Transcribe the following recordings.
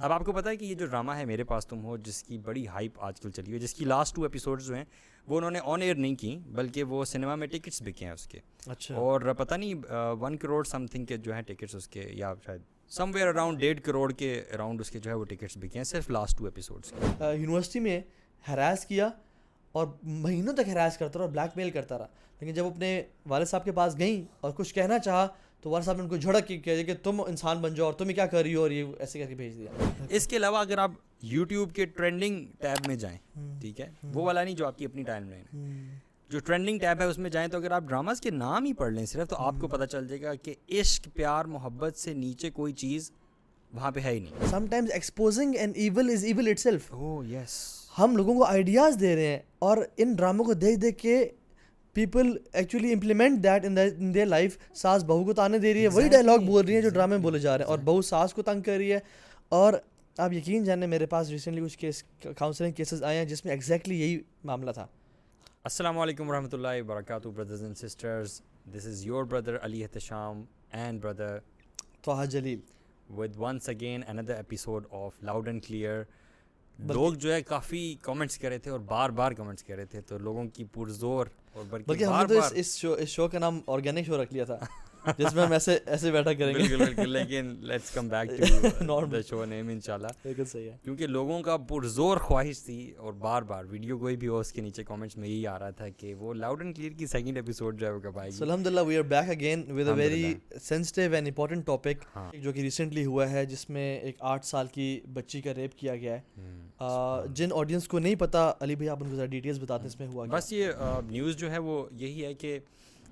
اب آپ کو پتا ہے کہ یہ جو ڈرامہ ہے میرے پاس تم ہو جس کی بڑی ہائپ آج کل چلی ہوئی ہے جس کی لاسٹ ٹو ایپیسوڈز جو ہیں وہ انہوں نے آن ایئر نہیں کی بلکہ وہ سنیما میں ٹکٹس بکے ہیں اس کے۔ اچھا۔ اور پتہ نہیں ون کروڑ سم تھنگ کے جو ہیں ٹکٹس اس کے یا شاید سم ویئر اراؤنڈ ڈیڑھ کروڑ کے اراؤنڈ اس کے جو ہے وہ ٹکٹس بکے ہیں صرف لاسٹ ٹو ایپیسوڈس کے۔ یونیورسٹی میں ہراس کیا اور مہینوں تک ہراس کرتا رہا اور بلیک میل کرتا رہا۔ لیکن جب اپنے والد صاحب کے پاس گئیں اور کچھ کہنا چاہا تو والد صاحب نے ان کو جھڑک کی کہا کہ تم انسان بن جاؤ اور تم کیا کر رہی ہو اور یہ ایسے کر کے بھیج دیا۔ اس کے علاوہ اگر آپ یوٹیوب کے ٹرینڈنگ ٹیب میں جائیں ٹھیک ہے؟ وہ والا نہیں جو آپ کی اپنی ٹائم لائن ہے جو ٹرینڈنگ ٹیب ہے اس میں جائیں تو اگر آپ ڈراماز کے نام ہی پڑھ لیں صرف تو آپ کو پتہ چل جائے گا کہ عشق پیار محبت سے نیچے کوئی چیز وہاں پہ ہے ہی نہیں۔ Sometimes exposing and evil is evil itself oh yes ہم لوگوں کو آئیڈیاز دے رہے ہیں اور ان ڈراموں کو دیکھ دیکھ کے people actually implement that in their life ساس بہو کو تانے دے رہی ہے وہی ڈائلاگ بول رہی ہیں جو ڈرامے بولے جا رہے ہیں اور بہو ساس کو تنگ کر رہی ہے اور آپ یقین جانیں میرے پاس ریسنٹلی کچھ کیس کاؤنسلنگ کیسز آئے ہیں جس میں ایگزیکٹلی یہی معاملہ تھا السلام علیکم ورحمۃ اللہ وبرکاتہ brothers and sisters this is your brother Ali Ehtesham and brother Taha Jalil with once again another episode of loud and clear لوگ جو ہے کافی کامنٹس کر رہے تھے اور بار بار کامنٹس کر رہے تھے تو لوگوں کی پرزور اور بلکہ ہم نے تو اس شو اس شو کا نام آرگینک شو رکھ لیا تھا۔ جس میں ہم ایسے ایسے بیٹھا کریں گے۔ بالکل بالکل لیکن let's come back to the show نیم انشاءاللہ بالکل صحیح ہے۔ کیونکہ لوگوں کا پرزور خواہش تھی اور بار بار ویڈیو کوئی بھی ہو اس کے نیچے کامنٹس میں یہی آ رہا تھا کہ وہ لاؤڈ اینڈ کلیئر کی سیکنڈ ایپیسوڈ جو ہے وہ کب آئے گی۔ الحمد للہ we are back again with a very sensitive and important topic جو کہ ریسنٹلی ہوا ہے جس میں ایک آٹھ سال کی بچی کا ریپ کیا گیا ہے۔ جن آڈینس کو نہیں پتا علی بھائی آپ ان کو ذرا ڈیٹیلس بتاتے اس میں ہوا بس یہ نیوز جو ہے وہ یہی ہے کہ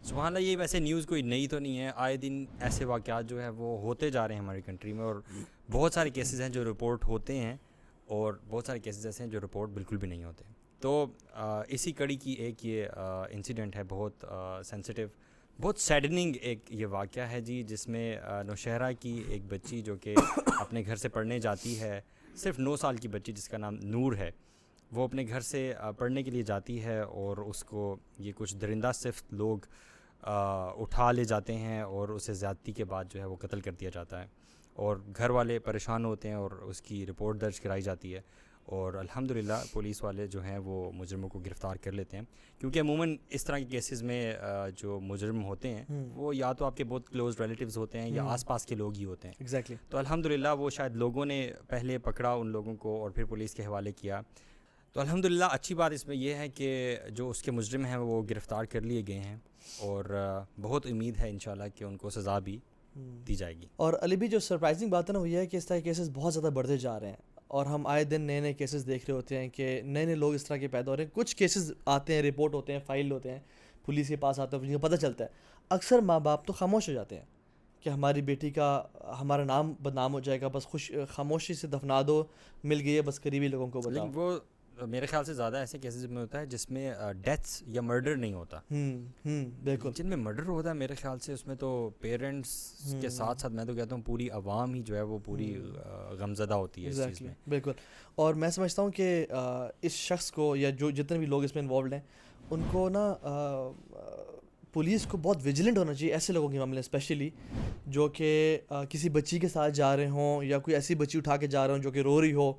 سبحان اللہ، یہ ویسے نیوز کوئی نئی تو نہیں ہے۔ آئے دن ایسے واقعات جو ہے وہ ہوتے جا رہے ہیں ہماری کنٹری میں اور بہت سارے کیسز ہیں جو رپورٹ ہوتے ہیں اور بہت سارے کیسز ایسے ہیں جو رپورٹ بالکل بھی نہیں ہوتے۔ تو اسی کڑی کی ایک یہ انسیڈنٹ ہے، بہت سینسٹیو بہت سیڈننگ ایک یہ واقعہ ہے جی جس میں نوشہرہ کی ایک بچی جو کہ اپنے گھر سے پڑھنے جاتی ہے، صرف نو سال کی بچی جس کا نام نور ہے، وہ اپنے گھر سے پڑھنے کے لیے جاتی ہے اور اس کو یہ کچھ درندہ صرف لوگ اٹھا لے جاتے ہیں اور اسے زیادتی کے بعد جو ہے وہ قتل کر دیا جاتا ہے اور گھر والے پریشان ہوتے ہیں اور اس کی رپورٹ درج کرائی جاتی ہے اور الحمد پولیس والے جو ہیں وہ مجرموں کو گرفتار کر لیتے ہیں کیونکہ عموماً اس طرح کے کیسز میں جو مجرم ہوتے ہیں وہ یا تو آپ کے بہت کلوز ریلیٹیوز ہوتے ہیں یا آس پاس کے لوگ ہی ہوتے ہیں۔ ایگزیکٹلی تو الحمد وہ شاید لوگوں نے پہلے پکڑا ان لوگوں کو اور پھر پولیس کے حوالے کیا۔ تو الحمد للہ اچھی بات اس میں یہ ہے کہ جو اس کے مجرم ہیں وہ گرفتار کر لیے گئے ہیں اور بہت امید ہے انشاءاللہ کہ ان کو سزا بھی دی جائے گی۔ اور علی بھی جو سرپرائزنگ بات ہے نا وہ یہ ہے کہ اس طرح کے کیسز بہت زیادہ بڑھتے جا رہے ہیں اور ہم آئے دن نئے نئے کیسز دیکھ رہے ہوتے ہیں کہ نئے نئے لوگ اس طرح کے پیدا ہو رہے ہیں۔ کچھ کیسز آتے ہیں رپورٹ ہوتے ہیں فائل ہوتے ہیں پولیس کے پاس آتے ہیں کو پتہ چلتا ہے۔ اکثر ماں باپ تو خاموش ہو جاتے ہیں کہ ہماری بیٹی کا ہمارا نام بدنام ہو جائے گا بس خوش خاموشی سے دفنا دو مل گئی ہے بس قریبی لوگوں کو بتاؤ۔ وہ میرے خیال سے زیادہ ایسے کیسز میں ہوتا ہے جس میں ڈیتھس یا مرڈر نہیں ہوتا. بالکل. جن میں مرڈر ہوتا ہے میرے خیال سے اس میں تو پیرنٹس کے ساتھ ساتھ میں تو کہتا ہوں پوری عوام ہی جو ہے وہ پوری غمزدہ ہوتی ہے اس چیز میں. بالکل. اور میں سمجھتا ہوں کہ اس شخص کو یا جو جتنے بھی لوگ اس میں انوالوڈ ہیں ان کو نا پولیس کو بہت ویجیلنٹ ہونا چاہیے ایسے لوگوں کے معاملے اسپیشلی جو کہ کسی بچی کے ساتھ جا رہے ہوں یا کوئی ایسی بچی اٹھا کے جا رہے ہوں جو کہ رو رہی ہو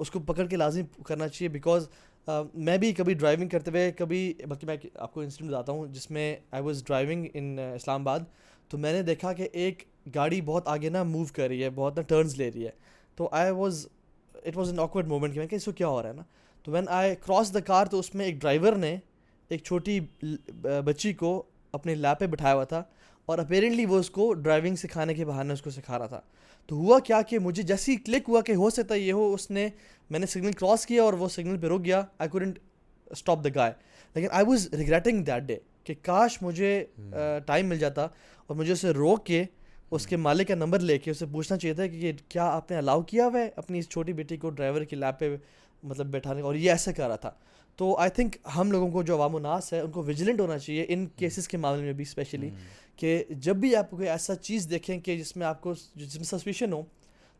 اس کو پکڑ کے لازم کرنا چاہیے بیکاز میں بھی کبھی ڈرائیونگ کرتے ہوئے، کبھی، بلکہ میں آپ کو انسٹنٹ بتاتا ہوں، جس میں آئی واز ڈرائیونگ ان اسلام آباد، تو میں نے دیکھا کہ ایک گاڑی بہت آگے نا موو کر رہی ہے، بہت نا ٹرنز لے رہی ہے۔ تو I was it was an awkward moment کہ میں کہ اس کو کیا ہو رہا ہے نا؟ تو وین آئی کراس دا کار تو اس میں ایک ڈرائیور نے ایک چھوٹی بچی کو اپنے لیپ پہ بٹھایا ہوا تھا اور اپیرنٹلی وہ اس کو ڈرائیونگ سکھانے کے بہانے اس کو سکھا رہا تھا۔ تو ہوا کیا کہ مجھے جیسی کلک ہوا کہ ہو سکتا یہ ہو اس نے میں نے سگنل کراس کیا اور وہ سگنل پہ رک گیا۔ I couldn't stop the guy لیکن I was regretting that day کہ کاش مجھے ٹائم مل جاتا اور مجھے اسے روک کے اس کے مالک کا نمبر لے کے اسے پوچھنا چاہیے تھا کہ کیا آپ نے الاؤ کیا ہوا ہے اپنی اس چھوٹی بیٹی کو ڈرائیور کی لیپ پہ مطلب بیٹھانے کا؟ اور یہ ایسا کر رہا تھا۔ تو آئی تھنک ہم لوگوں کو جو عوام و ناس ہے ان کو ویجیلنٹ ہونا چاہیے ان کیسز کے معاملے میں بھی اسپیشلی کہ جب بھی آپ کوئی ایسا چیز دیکھیں کہ جس میں آپ کو جس میں سسپیشن ہو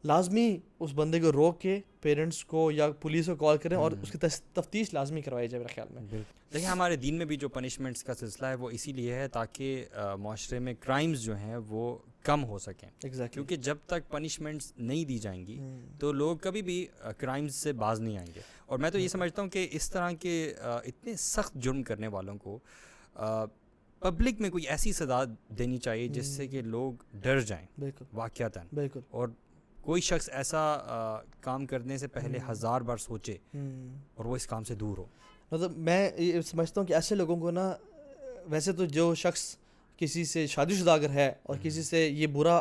لازمی اس بندے کو روک کے پیرنٹس کو یا پولیس کو کال کریں اور اس کی تفتیش لازمی کروائی جائے میرے خیال میں۔ دیکھیں ہمارے دین میں بھی جو پنشمنٹس کا سلسلہ ہے وہ اسی لیے ہے تاکہ معاشرے میں کرائمز جو ہیں وہ کم ہو سکیں۔ ایگزیکٹلی کیونکہ جب تک پنشمنٹس نہیں دی جائیں گی تو لوگ کبھی بھی کرائمز سے باز نہیں آئیں گے۔ اور میں تو یہ سمجھتا ہوں کہ اس طرح کے اتنے سخت جرم کرنے والوں کو پبلک میں کوئی ایسی سزا دینی چاہیے جس سے کہ لوگ ڈر جائیں۔ بالکل۔ واقعتاً۔ بالکل۔ اور کوئی شخص ایسا کام کرنے سے پہلے ہزار بار سوچے اور وہ اس کام سے دور ہو۔ مطلب میں یہ سمجھتا ہوں کہ ایسے لوگوں کو نا ویسے تو جو شخص کسی سے شادی شدہ اگر ہے اور کسی سے یہ برا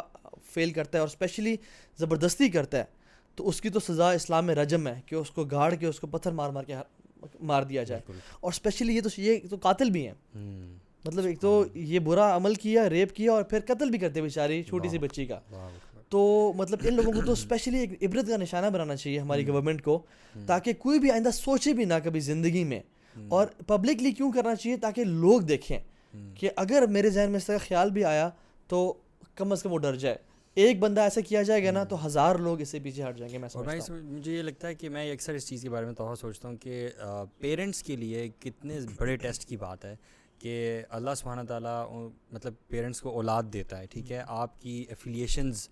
فیل کرتا ہے اور اسپیشلی زبردستی کرتا ہے تو اس کی تو سزا اسلام میں رجم ہے کہ اس کو گاڑ کے اس کو پتھر مار مار کے مار دیا جائے۔ اور اسپیشلی یہ تو یہ تو قاتل بھی ہیں۔ مطلب ایک تو یہ برا عمل کیا ریپ کیا اور پھر قتل بھی کرتے بیچاری چھوٹی سی بچی کا۔ تو مطلب ان لوگوں کو تو اسپیشلی ایک عبرت کا نشانہ بنانا چاہیے ہماری گورنمنٹ کو تاکہ کوئی بھی آئندہ سوچے بھی نہ کبھی زندگی میں۔ اور پبلکلی کیوں کرنا چاہیے؟ تاکہ لوگ دیکھیں۔ کہ اگر میرے ذہن میں اس طرح خیال بھی آیا تو کم از کم وہ ڈر جائے۔ ایک بندہ ایسا کیا جائے گا نا تو ہزار لوگ اس سے پیچھے ہٹ جائیں گے میں مجھے یہ لگتا ہے کہ میں اکثر اس چیز کے بارے میں تو سوچتا ہوں کہ پیرنٹس کے لیے کتنے بڑے ٹیسٹ کی بات ہے کہ اللہ سبحانہ تعالیٰ مطلب پیرنٹس کو اولاد دیتا ہے ٹھیک ہے؟ آپ کی ایفیلیشنز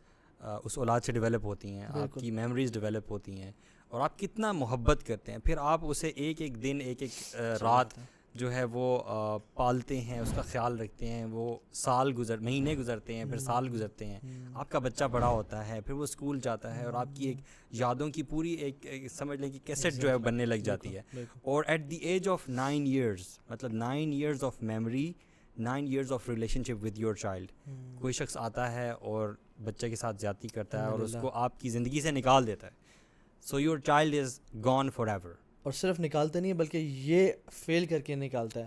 اس اولاد سے ڈیولپ ہوتی ہیں آپ کی میموریز ڈیولپ ہوتی ہیں اور آپ کتنا محبت کرتے ہیں۔ پھر آپ اسے ایک ایک دن ایک ایک رات جو ہے وہ پالتے ہیں اس کا خیال رکھتے ہیں وہ سال گزر مہینے گزرتے ہیں پھر سال گزرتے ہیں۔ آپ کا بچہ بڑا ہوتا ہے پھر وہ اسکول جاتا ہے اور آپ کی ایک یادوں کی پوری ایک سمجھ لیں کہ کیسٹ جو ہے بننے لگ جاتی ہے۔ اور at the age of nine years مطلب nine years of memory nine years of relationship with your child کوئی شخص آتا ہے اور بچے کے ساتھ زیادتی کرتا ہے اور اس کو آپ کی زندگی سے نکال دیتا ہے۔ So your child is gone forever اور صرف نکالتے نہیں ہے بلکہ یہ فیل کر کے نکالتا ہے۔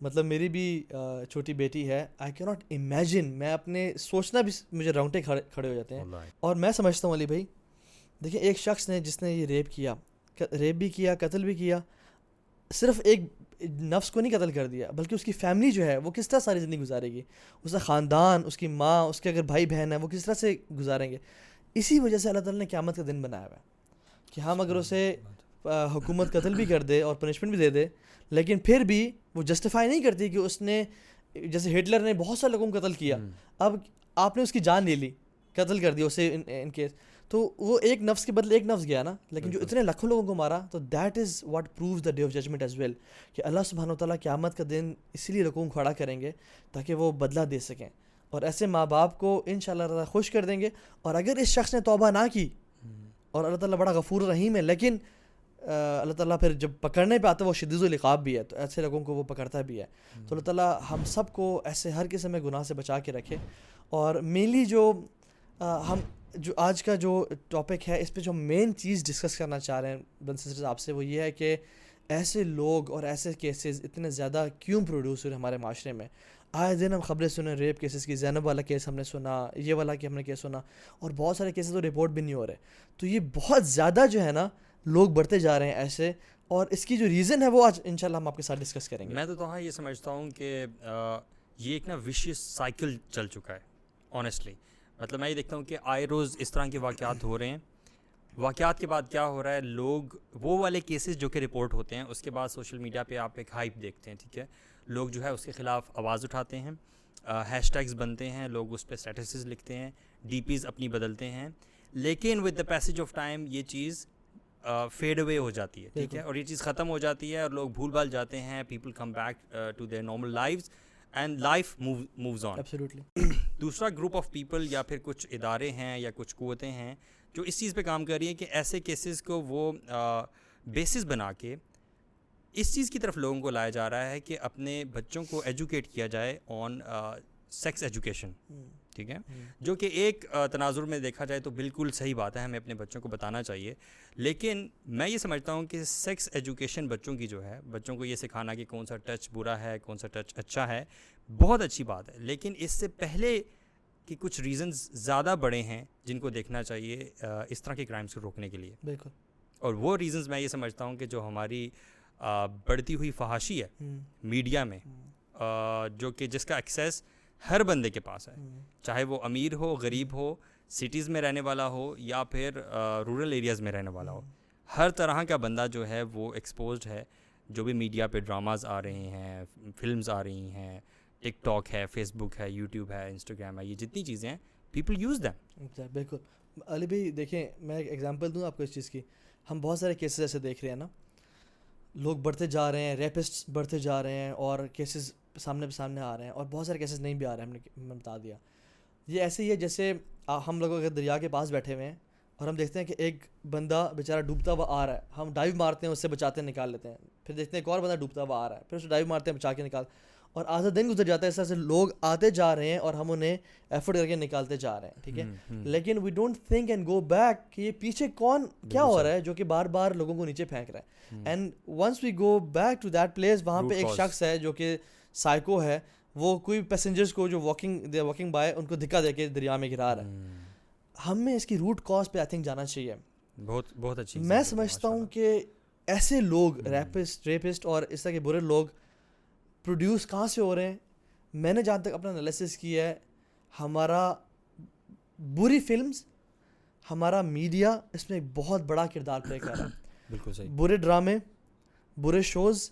مطلب میری بھی چھوٹی بیٹی ہے۔ آئی کی ناٹ امیجن میں اپنے سوچنا بھی مجھے راؤنٹے کھڑے ہو جاتے ہیں۔ اور میں سمجھتا ہوں علی بھائی دیکھیں ایک شخص نے جس نے یہ ریپ کیا ریپ بھی کیا قتل بھی کیا صرف ایک نفس کو نہیں قتل کر دیا بلکہ اس کی فیملی جو ہے وہ کس طرح ساری زندگی گزارے گی؟ اس کا خاندان اس کی ماں اس کے اگر بھائی بہن ہیں وہ کس طرح سے گزاریں گے؟ اسی وجہ سے اللہ تعالیٰ نے قیامت کا دن بنایا ہوا ہے۔ کہ ہم اگر اسے حکومت قتل بھی کر دے اور پنشمنٹ بھی دے دے لیکن پھر بھی وہ جسٹیفائی نہیں کرتی کہ اس نے جیسے ہٹلر نے بہت سارے لوگوں کو قتل کیا۔ اب آپ نے اس کی جان لے لی قتل کر دیا اسے ان کیس تو وہ ایک نفس کے بدلے ایک نفس گیا نا لیکن جو اتنے لاکھوں لوگوں کو مارا تو that is what proves the day of judgment as well کہ اللہ سبحانہ و تعالیٰ قیامت کا دن اسی لیے لوگوں کو کھڑا کریں گے تاکہ وہ بدلہ دے سکیں۔ اور ایسے ماں باپ کو ان شاء اللہ تعالیٰ خوش کر دیں گے۔ اور اگر اس شخص نے توبہ نہ کی اور اللہ تعالیٰ بڑا غفور رحیم ہے لیکن اللہ تعالیٰ پھر جب پکڑنے پہ آتا ہے، وہ شدید القاب بھی ہے، تو ایسے لوگوں کو وہ پکڑتا بھی ہے۔ تو اللہ تعالیٰ ہم سب کو ایسے ہر قسم میں گناہ سے بچا کے رکھے۔ اور مینلی جو ہم جو آج کا جو ٹاپک ہے، اس پہ جو مین چیز ڈسکس کرنا چاہ رہے ہیں بن سسٹرز آپ سے وہ یہ ہے کہ ایسے لوگ اور ایسے کیسز اتنے زیادہ کیوں پروڈیوس ہوئے ہمارے معاشرے میں؟ آئے دن ہم خبریں سنیں ریپ کیسز کی، زینب والا کیس ہم نے سنا، یہ والا کہ ہم نے کیس سنا، اور بہت سارے کیسز تو رپورٹ بھی نہیں ہو رہے۔ تو یہ بہت زیادہ جو ہے نا لوگ بڑھتے جا رہے ہیں ایسے، اور اس کی جو ریزن ہے وہ آج ان شاء اللہ ہم آپ کے ساتھ ڈسکس کریں گے۔ میں تو ہاں یہ سمجھتا ہوں کہ یہ ایک نا وشیس سائیکل چل چکا ہے آنیسٹلی مطلب میں یہ دیکھتا ہوں کہ آئے روز اس طرح کے واقعات ہو رہے ہیں۔ واقعات کے بعد کیا ہو رہا ہے، لوگ وہ والے کیسز جو کہ رپورٹ ہوتے ہیں، اس کے بعد سوشل میڈیا پہ آپ ایک ہائپ دیکھتے ہیں، ٹھیک ہے؟ لوگ جو ہے اس کے خلاف آواز اٹھاتے ہیں ہیش ٹیگس بنتے ہیں، لوگ اس پہ اسٹیٹسز لکھتے ہیں ڈی پیز اپنی بدلتے ہیں۔ لیکن with the passage of time یہ چیز فیڈ اوے ہو جاتی ہے ٹھیک ہے؟ اور یہ چیز ختم ہو جاتی ہے اور لوگ بھول بھال جاتے ہیں people come back to their normal lives and life moves on دوسرا گروپ آف پیپل یا پھر کچھ ادارے ہیں یا کچھ قوتیں ہیں جو اس چیز پہ کام کر رہی ہیں کہ ایسے کیسز کو وہ بیسس بنا کے اس چیز کی طرف لوگوں کو لایا جا رہا ہے کہ اپنے بچوں کو ایجوکیٹ کیا جائے آن سیکس ایجوکیشن ٹھیک ہے؟ جو کہ ایک تناظر میں دیکھا جائے تو بالکل صحیح بات ہے ہمیں اپنے بچوں کو بتانا چاہیے۔ لیکن میں یہ سمجھتا ہوں کہ سیکس ایجوکیشن بچوں کی جو ہے بچوں کو یہ سکھانا کہ کون سا ٹچ برا ہے کون سا ٹچ اچھا ہے بہت اچھی بات ہے۔ لیکن اس سے پہلے کہ کچھ ریزنز زیادہ بڑے ہیں جن کو دیکھنا چاہیے اس طرح کے کرائمس کو روکنے کے لیے۔ بالکل۔ اور وہ ریزنز میں یہ سمجھتا ہوں کہ جو ہماری بڑھتی ہوئی فحاشی ہے میڈیا میں جو کہ جس کا ایکسیس ہر بندے کے پاس ہے۔ چاہے وہ امیر ہو غریب ہو سٹیز میں رہنے والا ہو یا پھر رورل ایریاز میں رہنے والا ہو۔ ہر طرح کا بندہ جو ہے وہ ایکسپوزڈ ہے۔ جو بھی میڈیا پہ ڈراماز آ رہے ہیں فلمز آ رہی ہیں ٹک ٹاک ہے فیس بک ہے یوٹیوب ہے انسٹاگرام ہے یہ جتنی چیزیں ہیں پیپل یوز دیم بالکل۔ علی بھائی دیکھیں میں ایک ایگزامپل دوں آپ کو اس چیز کی۔ ہم بہت سارے کیسز ایسے دیکھ رہے ہیں نا۔ لوگ بڑھتے جا رہے ہیں ریپسٹ بڑھتے جا رہے ہیں اور کیسز سامنے پہ سامنے آ رہے ہیں اور بہت سارے کیسز نہیں بھی آ رہے ہیں، ہم نے بتا دیا۔ یہ ایسے ہی ہے جیسے ہم لوگ اگر دریا کے پاس بیٹھے ہوئے ہیں اور ہم دیکھتے ہیں کہ ایک بندہ بیچارہ ڈوبتا ہوا آ رہا ہے، ہم ڈائیو مارتے ہیں، اس سے بچاتے ہیں، نکال لیتے ہیں۔ پھر دیکھتے ہیں ایک اور بندہ ڈوبتا ہوا آ رہا ہے، پھر اسے ڈائیو مارتے ہیں، بچا کے نکال اور آدھا دن گزر جاتا ہے اس طرح سے لوگ آتے جا رہے ہیں اور ہم انہیں ایفرٹ کر کے نکالتے جا رہے ہیں ٹھیک ہے؟ لیکن we don't think and go back کہ یہ پیچھے کون کیا ہو رہا ہے جو کہ بار بار لوگوں کو نیچے پھینک رہا ہے۔ And once we go back to that place وہاں پہ ایک شخص ہے جو کہ سائیکو ہے وہ کوئی پیسنجرس کو جو واکنگ واکنگ بائے ان کو دھکا دے کے دریا میں گرا رہا ہے۔ ہمیں اس کی روٹ کاز پہ آئی تھنک جانا چاہیے۔ بہت بہت اچھی میں سمجھتا ہوں کہ ایسے لوگ ریپسٹ ریپسٹ اور اس طرح کے برے لوگ پروڈیوس کہاں سے ہو رہے ہیں؟ میں نے جہاں تک اپنا انالیسس کیا ہے ہمارا بری فلمس ہمارا میڈیا اس میں ایک بہت بڑا کردار پلے کر رہا ہے۔ بالکل صحیح۔ برے ڈرامے برے shows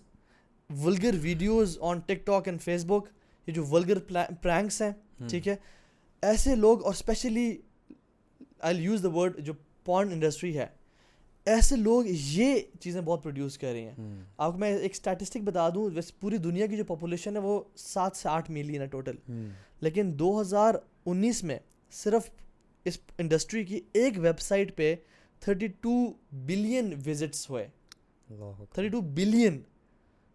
vulgar videos on TikTok and Facebook یہ جو ولگر پرینکس ہیں ٹھیک ہے؟ ایسے لوگ اور specially I use the word جو پورن انڈسٹری ہے ایسے لوگ یہ چیزیں بہت پروڈیوس کر رہی ہیں۔ آپ کو میں ایک اسٹیٹسٹک بتا دوں ویسے پوری دنیا کی جو پاپولیشن ہے وہ سات سے آٹھ ملین ہے ٹوٹل لیکن دو ہزار انیس میں صرف اس انڈسٹری کی ایک ویب سائٹ پہ تھرٹی ٹو بلین وزٹس ہوئے thirty two billion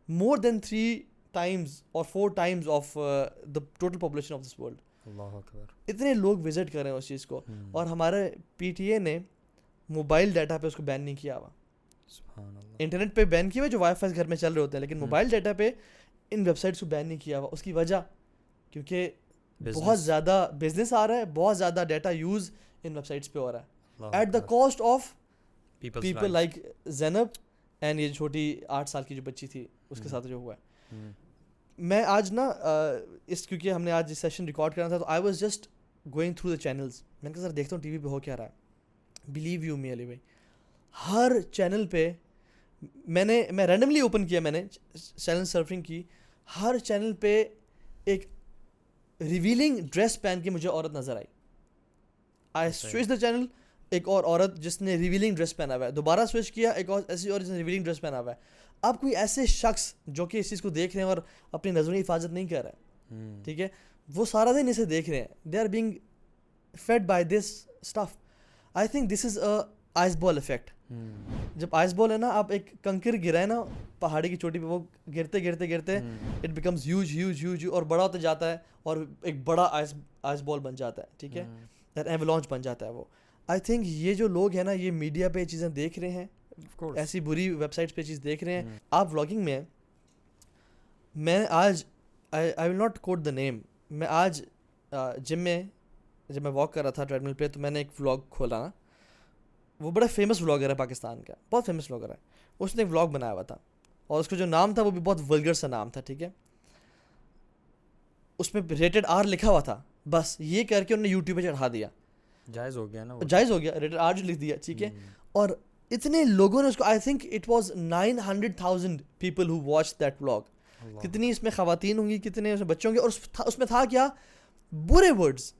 more than three times اور four times of the total population of this world اتنے لوگ وزٹ کر رہے ہیں اس چیز کو۔ اور ہمارے پی ٹی اے نے موبائل ڈیٹا پہ اس کو بین نہیں کیا ہوا۔ انٹرنیٹ پہ بین کیا ہوا جو وائی فائی گھر میں چل رہے ہوتے ہیں لیکن موبائل ڈیٹا پہ ان ویب سائٹس کو بین نہیں کیا ہوا۔ اس کی وجہ کیونکہ بہت زیادہ بزنس آ رہا ہے بہت زیادہ ڈیٹا یوز ان ویب سائٹس پہ ہو رہا ہے۔ At the cost of people like Zainab and یہ چھوٹی آٹھ سال کی جو بچی تھی اس کے ساتھ جو ہوا ہے۔ میں آج نا اس کیونکہ ہم نے آج سیشن ریکارڈ کرنا تھا تو I was just going through the channels میں نے کہا سر دیکھتا ہوں ٹی وی پہ ہو کیا رہا ہے۔ بلیو یو می علی بھائی ہر چینل پہ میں نے میں رینڈملی اوپن کیا میں نے چینل سرفنگ کی. ہر چینل پہ ایک ریویلنگ ڈریس پہن کے مجھے عورت نظر آئی. آئی سوئچ دا چینل ایک اور عورت جس نے ریویلنگ ڈریس پہنا ہوا ہے. دوبارہ سوئچ کیا ایک اور ایسی اور جس نے ریویلنگ ڈریس پہنا ہوا ہے. اب کوئی ایسے شخص جو کہ اس چیز کو دیکھ رہے ہیں اور اپنی نظروں کی حفاظت نہیں کر رہا ہے ٹھیک ہے؟ وہ سارا دن اسے دیکھ رہے ہیں. They are being fed by this stuff I think this is a ice ball effect جب آئس بال ہے نا آپ ایک کنکر گرا ہے نا پہاڑی کی چوٹی پہ وہ گرتے گرتے گرتے it becomes huge huge huge اور بڑا ہوتا جاتا ہے اور ایک بڑا آئس آئس بال بن جاتا ہے ٹھیک ہے؟ ایولانچ بن جاتا ہے وہ۔ آئی تھنک یہ جو لوگ ہیں نا یہ میڈیا پہ چیزیں دیکھ رہے ہیں۔ ایسی بری ویب سائٹس پہ چیز دیکھ رہے ہیں۔ آپ ولاگنگ میں میں آج آئی ول ناٹ کوٹ دا نیم میں آج جم میں جب میں واک کر رہا تھا ٹریڈمل پہ تو میں نے ایک ولاگ کھولا۔ نا وہ بڑا فیمس ولاگر ہے پاکستان کا بہت فیمس ولاگر ہے۔ اس نے ایک ولاگ بنایا ہوا تھا۔ اور اس کا جو نام تھا وہ بھی بہت ولگر سا نام تھا ٹھیک ہے۔ اس میں ریٹڈ آر لکھا ہوا تھا۔ بس یہ کر کے انہوں نے یوٹیوب پہ چڑھا دیا۔ جائز ہو گیا نا جائز ہو گیا۔ ریٹڈ آر جو لکھ دیا ٹھیک ہے۔ اور اتنے لوگوں نے اس کو I think it was nine hundred thousand people who watch that blog کتنی اس میں خواتین ہوں گی کتنے اس میں بچوں گے۔ اور اس میں تھا کیا؟ برے ورڈز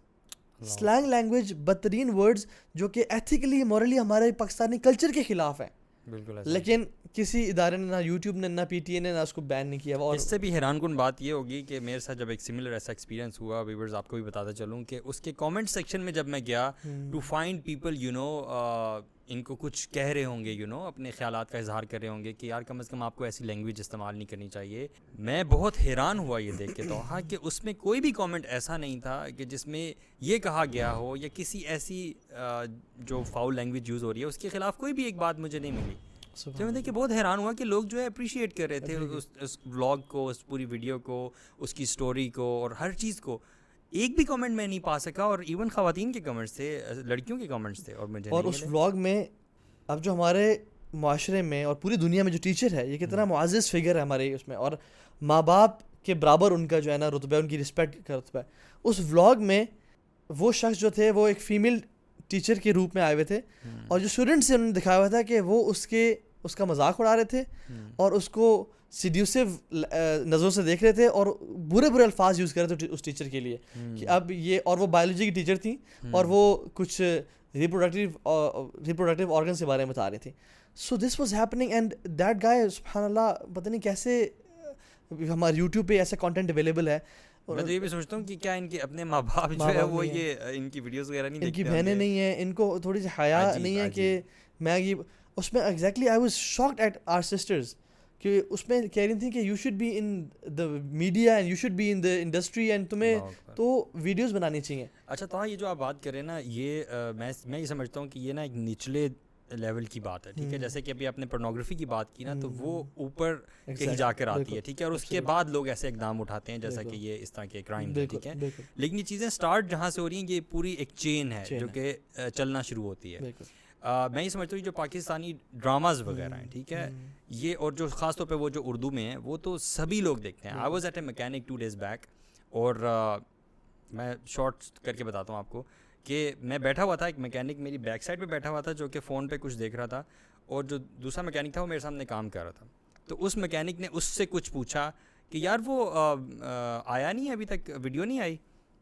سلینگ لینگویج بدترین ورڈز جو کہ ایتھیکلی مورلی ہمارے پاکستانی کلچر کے خلاف ہیں۔ بالکل لیکن کسی ادارے نے نہ یوٹیوب نے نہ پی ٹی اے نے نہ اس کو بین نہیں کیا۔ اور اس سے بھی حیران کن بات یہ ہوگی کہ میرے ساتھ جب ایک سملر ایسا ایکسپیرینس ہوا ویورز آپ کو بھی بتاتا چلوں کہ اس کے کامنٹ سیکشن میں جب میں گیا to find people you know ان کو کچھ کہہ رہے ہوں گے یو نو اپنے خیالات کا اظہار کر رہے ہوں گے کہ یار کم از کم آپ کو ایسی لینگویج استعمال نہیں کرنی چاہیے۔ میں بہت حیران ہوا یہ دیکھ کے تو ہاں کہ اس میں کوئی بھی کامنٹ ایسا نہیں تھا کہ جس میں یہ کہا گیا ہو یا کسی ایسی جو فاؤل لینگویج یوز ہو رہی ہے اس کے خلاف کوئی بھی ایک بات مجھے نہیں ملی۔ تو میں دیکھ کے بہت حیران ہوا کہ لوگ جو ہے اپریشیٹ کر رہے تھے اس بلاگ کو اس پوری ویڈیو کو اس کی اسٹوری کو اور ہر چیز کو۔ ایک بھی کامنٹ میں نہیں پا سکا اور ایون خواتین کے کامنٹس تھے لڑکیوں کے کامنٹس تھے اور مجھے اور اس ولاگ میں اب جو ہمارے معاشرے میں اور پوری دنیا میں جو ٹیچر ہے یہ کتنا معزز فگر ہے ہمارے اس میں اور ماں باپ کے برابر ان کا جو ہے نا رتبہ ان کی رسپیکٹ کا رتبہ ہے۔ اس ولاگ میں وہ شخص جو تھے وہ ایک فیمیل ٹیچر کے روپ میں آئے ہوئے تھے۔ اور جو اسٹوڈنٹس سے انہوں نے دکھایا ہوا تھا کہ وہ اس کے اس کا مذاق اڑا رہے تھے اور اس کو سیڈیوسو نظروں سے دیکھ رہے تھے اور برے برے الفاظ یوز کر رہے تھے اس ٹیچر کے لیے کہ اب یہ اور وہ بایولوجی کی ٹیچر تھیں اور وہ کچھ ریپروڈکٹیو ریپروڈکٹیو آرگنس کے بارے میں بتا رہی تھیں so this was happening and that guy سبحان اللہ پتہ نہیں کیسے ہمارے یوٹیوب پہ ایسا کانٹینٹ اویلیبل ہے۔ میں تو یہ بھی سوچتا ہوں کہ کیا ان کے اپنے ماں باپ جو ہے وہ یہ ان کی ویڈیوز وغیرہ نہیں ان کی بہنیں نہیں ہیں ان کو تھوڑی سی حیا نہیں ہے کہ میں یہ اس میں exactly I was shocked at our sisters کہ اس میں کہہ رہی تھیں کہ you should be in the media and you should be in the industry and تمہیں تو ویڈیوز بنانی چاہیے۔ اچھا تو یہ جو آپ بات کریں نا یہ میں میں یہ سمجھتا ہوں کہ یہ نا ایک نچلے لیول کی بات ہے ٹھیک ہے؟ جیسے کہ ابھی آپ نے پورنوگرافی کی بات کی نا تو وہ اوپر کہیں جا کر آتی ہے ٹھیک ہے؟ اور اس کے بعد لوگ ایسے اقدام اٹھاتے ہیں جیسا کہ یہ اس طرح کے کرائم ہے ٹھیک ہے؟ لیکن یہ چیزیں اسٹارٹ جہاں سے ہو رہی ہیں یہ پوری ایک چین ہے جو کہ چلنا شروع ہوتی ہے۔ میں یہ سمجھتا ہوں جو پاکستانی ڈراماز وغیرہ ہیں ٹھیک ہے؟ یہ اور جو خاص طور پہ وہ جو اردو میں ہیں وہ تو سبھی لوگ دیکھتے ہیں۔ I was at a mechanic two days back اور میں شارٹ کر کے بتاتا ہوں آپ کو کہ میں بیٹھا ہوا تھا ایک میکینک میری بیک سائڈ پہ بیٹھا ہوا تھا جو کہ فون پہ کچھ دیکھ رہا تھا اور جو دوسرا میکینک تھا وہ میرے سامنے کام کر رہا تھا۔ تو اس میکینک نے اس سے کچھ پوچھا کہ یار وہ آیا نہیں ہے ابھی تک؟ ویڈیو نہیں آئی؟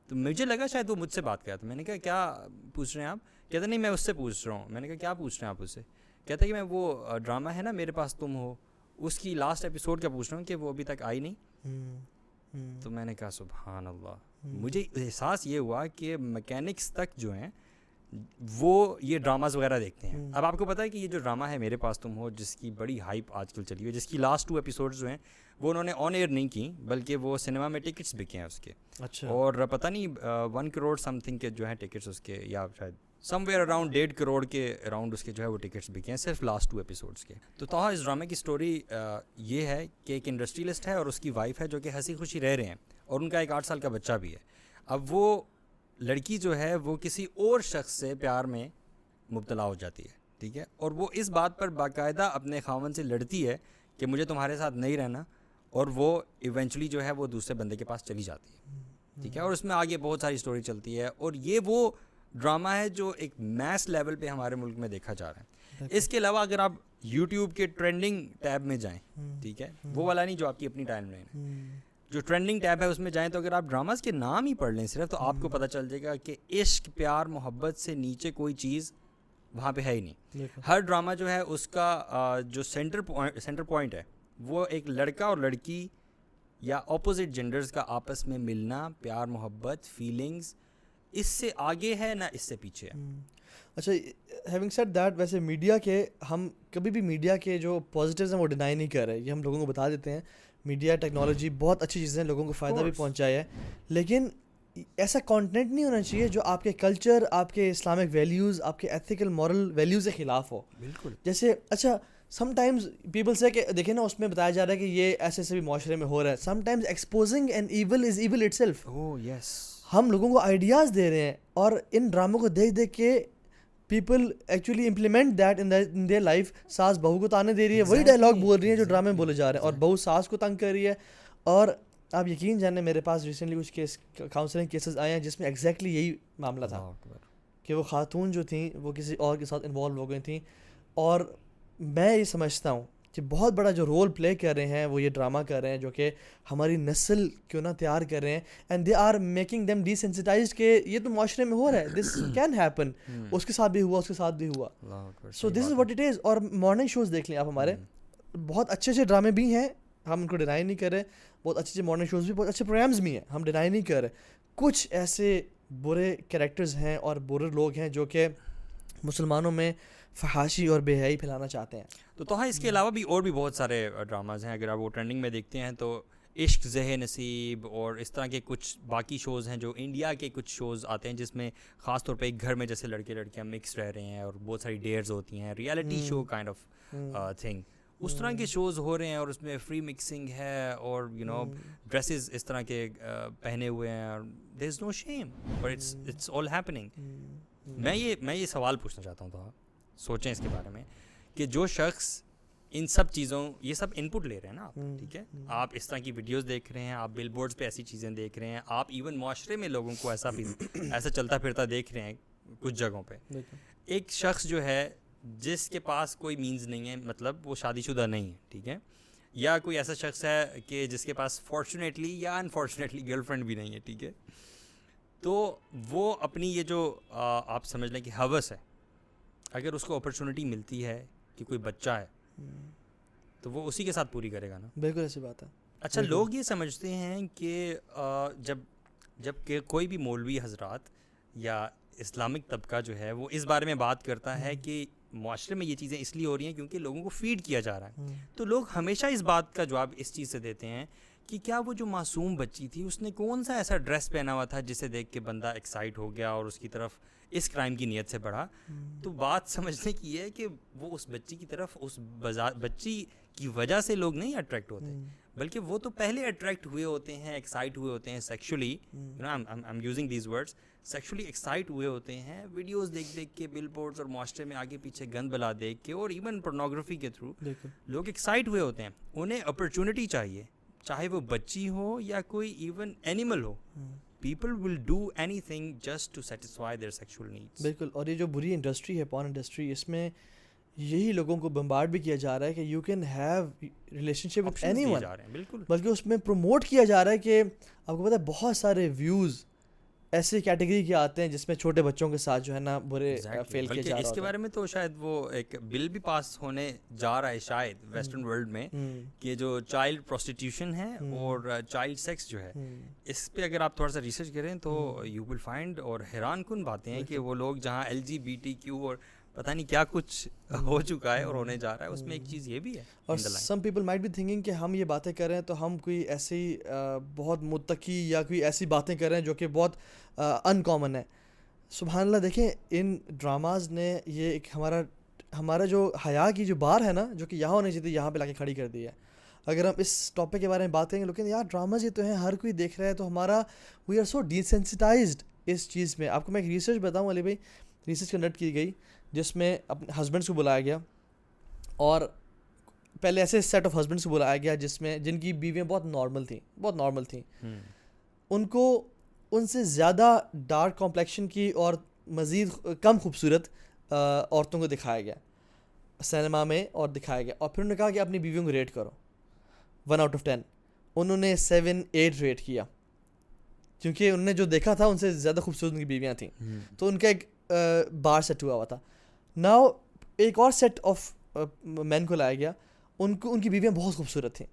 تو مجھے لگا شاید وہ مجھ سے بات کیا تو میں نے کہا کیا پوچھ رہے ہیں آپ؟ کہتے نہیں میں اس سے پوچھ رہا ہوں. میں نے کہا کیا پوچھ رہے ہیں آپ اس سے؟ کہتا کہ میں وہ ڈرامہ ہے نا میرے پاس تم ہو اس کی لاسٹ ایپیسوڈ کیا پوچھ رہا ہوں کہ وہ ابھی تک آئی نہیں؟ تو میں نے کہا سبحان اللہ مجھے احساس یہ ہوا کہ مکینکس تک جو ہیں وہ یہ ڈراماز وغیرہ دیکھتے ہیں۔ اب آپ کو پتا ہے کہ یہ جو ڈرامہ ہے میرے پاس تم ہو جس کی بڑی ہائپ آج کل چلی ہوئی جس کی لاسٹ ٹو ایپیسوڈ جو ہیں وہ انہوں نے آن ایئر نہیں کی بلکہ وہ سنیما میں ٹکٹس بکے ہیں اس کے۔ اچھا۔ اور پتہ نہیں ون کروڑ سم تھنگ کے جو ہیں ٹکٹس اس کے یا شاید سم ویئر اراؤنڈ ڈیڑھ کروڑ کے اراؤنڈ اس کے جو ہے وہ ٹکٹس بکے ہیں صرف لاسٹ ٹو ایپیسوڈس کے تو توحا اس ڈرامے کی اسٹوری یہ ہے کہ ایک انڈسٹریلسٹ ہے اور اس کی وائف ہے جو کہ ہنسی خوشی رہ رہے ہیں اور ان کا ایک آٹھ سال کا بچہ بھی ہے اب وہ لڑکی جو ہے وہ کسی اور شخص سے پیار میں مبتلا ہو جاتی ہے ٹھیک ہے اور وہ اس بات پر باقاعدہ اپنے خاون سے لڑتی ہے کہ مجھے تمہارے ساتھ نہیں رہنا اور وہ ایونچولی جو ہے وہ دوسرے بندے کے پاس چلی جاتی ہے ٹھیک ہے اور اس میں آگے بہت ساری اسٹوری چلتی ہے اور یہ وہ ڈرامہ ہے جو ایک میس لیول پہ ہمارے ملک میں دیکھا جا رہا ہے۔ اس کے علاوہ اگر آپ یوٹیوب کے ٹرینڈنگ ٹیب میں جائیں ٹھیک ہے؟ وہ والا نہیں جو آپ کی اپنی ٹائم لائن ہے جو ٹرینڈنگ ٹیب ہے اس میں جائیں تو اگر آپ ڈراماز کے نام ہی پڑھ لیں صرف تو آپ کو پتہ چل جائے گا کہ عشق پیار محبت سے نیچے کوئی چیز وہاں پہ ہے ہی نہیں۔ ہر ڈرامہ جو ہے اس کا جو سینٹر سینٹر پوائنٹ ہے وہ ایک لڑکا اور لڑکی یا اپوزٹ جینڈرز کا آپس میں ملنا پیار محبت فیلنگز اس سے آگے ہے نہ اس سے پیچھے ہے۔ اچھا ہیونگ سیٹ دیٹ ویسے میڈیا کے ہم کبھی بھی میڈیا کے جو پازیٹیوز ہیں وہ ڈینائی نہیں کر رہے۔ یہ ہم لوگوں کو بتا دیتے ہیں۔ میڈیا ٹیکنالوجی بہت اچھی چیزیں لوگوں کو فائدہ بھی پہنچایا ہے۔ لیکن ایسا کانٹینٹ نہیں ہونا چاہیے جو آپ کے کلچر آپ کے اسلامک ویلیوز آپ کے ایتھیکل مورل ویلیوز کے خلاف ہو۔ بالکل۔ جیسے اچھا سم ٹائمز پیپل سے کہ دیکھیں نا اس میں بتایا جا رہا ہے کہ یہ ایسے ایسے بھی معاشرے میں ہو رہا ہے۔ Sometimes exposing and evil is evil itself yes ہم لوگوں کو آئیڈیاز دے رہے ہیں اور ان ڈراموں کو دیکھ دیکھ کے people actually implement that in their life ساس بہو کو تانے دے رہی ہے وہی ڈائلاگ بول رہی ہیں جو ڈرامے بولے جا رہے ہیں اور بہو ساس کو تنگ کر رہی ہے۔ اور آپ یقین جانیں میرے پاس ریسنٹلی کچھ کیس کاؤنسلنگ کیسز آئے ہیں جس میں ایگزیکٹلی یہی معاملہ تھا۔ کہ وہ خاتون جو تھیں وہ کسی اور کے ساتھ انوالو ہو گئی تھیں۔ اور میں یہ سمجھتا ہوں کہ بہت بڑا جو رول پلے کر رہے ہیں وہ یہ ڈرامہ کر رہے ہیں جو کہ ہماری نسل کیوں نہ تیار کر رہے ہیں and they are making them desensitise کہ یہ تو معاشرے میں ہو رہا ہے۔ دس کین ہیپن اس کے ساتھ بھی ہوا اس کے ساتھ بھی ہوا۔ سو دس از واٹ اٹ از اور مارننگ شوز دیکھ لیں آپ ہمارے۔ بہت اچھے اچھے ڈرامے بھی ہیں ہم ان کو ڈینائی نہیں کر رہے۔ بہت اچھے اچھے مارننگ شوز بھی بہت اچھے پروگرامز بھی ہیں۔ ہم ڈینائی نہیں کر رہے۔ کچھ ایسے برے کریکٹرز ہیں اور برے لوگ ہیں جو کہ مسلمانوں میں فحاشی اور بے حیائی پھیلانا چاہتے ہیں۔ تو تو ہاں اس کے علاوہ بھی اور بھی بہت سارے ڈراماز ہیں۔ اگر آپ وہ ٹرینڈنگ میں دیکھتے ہیں تو عشق ذہ نصیب اور اس طرح کے کچھ باقی شوز ہیں جو انڈیا کے کچھ شوز آتے ہیں جس میں خاص طور پہ ایک گھر میں جیسے لڑکے لڑکیاں مکس رہ رہے ہیں اور بہت ساری ڈیئرز ہوتی ہیں reality show kind of thing اس طرح کے شوز ہو رہے ہیں اور اس میں فری مکسنگ ہے اور یو نو ڈریسز اس طرح کے پہنے ہوئے ہیں اور there is no shame but it's it's all happening میں یہ میں یہ سوال پوچھنا چاہتا ہوں تو سوچیں اس کے بارے میں کہ جو شخص ان سب چیزوں یہ سب ان پٹ لے رہے ہیں نا آپ ٹھیک ہے؟ آپ اس طرح کی ویڈیوز دیکھ رہے ہیں آپ بل بورڈس پہ ایسی چیزیں دیکھ رہے ہیں آپ ایون معاشرے میں لوگوں کو ایسا بھی ایسا چلتا پھرتا دیکھ رہے ہیں کچھ جگہوں پہ۔ ایک شخص جو ہے جس کے پاس کوئی مینز نہیں ہے مطلب وہ شادی شدہ نہیں ہے ٹھیک ہے؟ یا کوئی ایسا شخص ہے کہ جس کے پاس فارچونیٹلی یا انفارچونیٹلی گرل فرینڈ بھی نہیں ہے ٹھیک ہے؟ تو وہ اپنی یہ جو آپ سمجھ لیں کہ حوث ہے اگر اس کو اپرچونیٹی ملتی ہے کہ کوئی بچہ ہے تو وہ اسی کے ساتھ پوری کرے گا نا؟ بالکل ایسی بات ہے۔ اچھا لوگ یہ سمجھتے ہیں کہ جب جبکہ کوئی بھی مولوی حضرات یا اسلامک طبقہ جو ہے وہ اس بارے میں بات کرتا ہے کہ معاشرے میں یہ چیزیں اس لیے ہو رہی ہیں کیونکہ لوگوں کو فیڈ کیا جا رہا ہے۔ تو لوگ ہمیشہ اس بات کا جواب اس چیز سے دیتے ہیں کہ کیا وہ جو معصوم بچی تھی اس نے کون سا ایسا ڈریس پہنا ہوا تھا جسے دیکھ کے بندہ ایکسائٹ ہو گیا اور اس کی طرف اس کرائم کی نیت سے بڑھا۔ تو بات سمجھنے کی ہے کہ وہ اس بچی کی طرف اس بچی کی وجہ سے لوگ نہیں اٹریکٹ ہوتے۔ بلکہ وہ تو پہلے اٹریکٹ ہوئے ہوتے ہیں ایکسائٹ ہوئے ہوتے ہیں sexually using these words sexually excite ہوئے ہوتے ہیں ویڈیوز دیکھ دیکھ کے بل بورڈس اور معاشرے میں آگے پیچھے گند بلا دیکھ کے اور ایون پورنوگرافی کے تھرو لوگ ایکسائٹ ہوئے ہوتے ہیں۔ انہیں اپرچونیٹی چاہیے چاہے وہ بچی ہو یا کوئی even animal who. People will do anything just to satisfy their sexual needs بالکل اور یہ جو بری انڈسٹری ہے پون انڈسٹری اس میں یہی لوگوں کو بمبارڈ بھی کیا جا رہا ہے کہ you can have relationship anyone بالکل۔ بلکہ اس میں پروموٹ کیا جا رہا ہے کہ آپ کو پتہ ہے بہت سارے ویوز ایسی کیٹیگری کے آتے ہیں جس میں چھوٹے بچوں کے ساتھ جو ہے نا برے فیل کیا جا رہا ہے اس کے بارے میں تو شاید وہ ایک بل بھی پاس ہونے جا رہا ہے شاید ویسٹرن ورلڈ میں کہ جو چائلڈ پروسٹیٹیوشن ہے اور چائلڈ سیکس جو ہے اس پہ اگر آپ تھوڑا سا ریسرچ کریں تو یو ول فائنڈ اور حیران کن باتیں ہیں کہ وہ لوگ جہاں L G B T Q اور پتہ نہیں کیا کچھ ہو چکا ہے اور ہونے جا رہا ہے اس میں ایک چیز یہ بھی ہے اور سم پیپل مائٹ بھی تھنکنگ کہ ہم یہ باتیں کر رہے ہیں تو ہم کوئی ایسی بہت متقی یا کوئی ایسی باتیں کر رہے ہیں جو کہ بہت ان کامن ہے۔ سبحان اللہ دیکھیں ان ڈراماز نے یہ ایک ہمارا ہمارا جو حیا کی جو بار ہے نا جو کہ یہاں ہونی چاہیے یہاں پہ لا کے کھڑی کر دی ہے۔ اگر ہم اس ٹاپک کے بارے میں بات کریں گے لیکن یار ڈراماز یہ تو ہیں ہر کوئی دیکھ رہا ہے تو ہمارا وی آر سو ڈیسینسٹائزڈ اس چیز میں۔ آپ کو میں ایک ریسرچ بتاؤں علی بھائی ریسرچ کنڈکٹ کی گئی۔ جس میں اپنے ہسبینڈس کو بلایا گیا اور پہلے ایسے سیٹ آف ہسبینڈس کو بلایا گیا جس میں جن کی بیویاں بہت نارمل تھیں بہت نارمل تھیں۔ ان کو ان سے زیادہ ڈارک کمپلیکشن کی اور مزید کم خوبصورت عورتوں کو دکھایا گیا سینما میں اور دکھایا گیا۔ اور پھر انہوں نے کہا کہ اپنی بیویوں کو ریٹ کرو۔ ون آؤٹ آف ٹین انہوں نے سیون ایٹ ریٹ کیا۔ کیونکہ انہوں نے جو دیکھا تھا ان سے زیادہ خوبصورت ان کی بیویاں تھیں۔ تو ان کا ایک بار سیٹ ہوا ہوا تھا۔ ناؤ ایک اور سیٹ آف مین کو لایا گیا۔ ان کو ان کی بیویاں بہت خوبصورت تھیں۔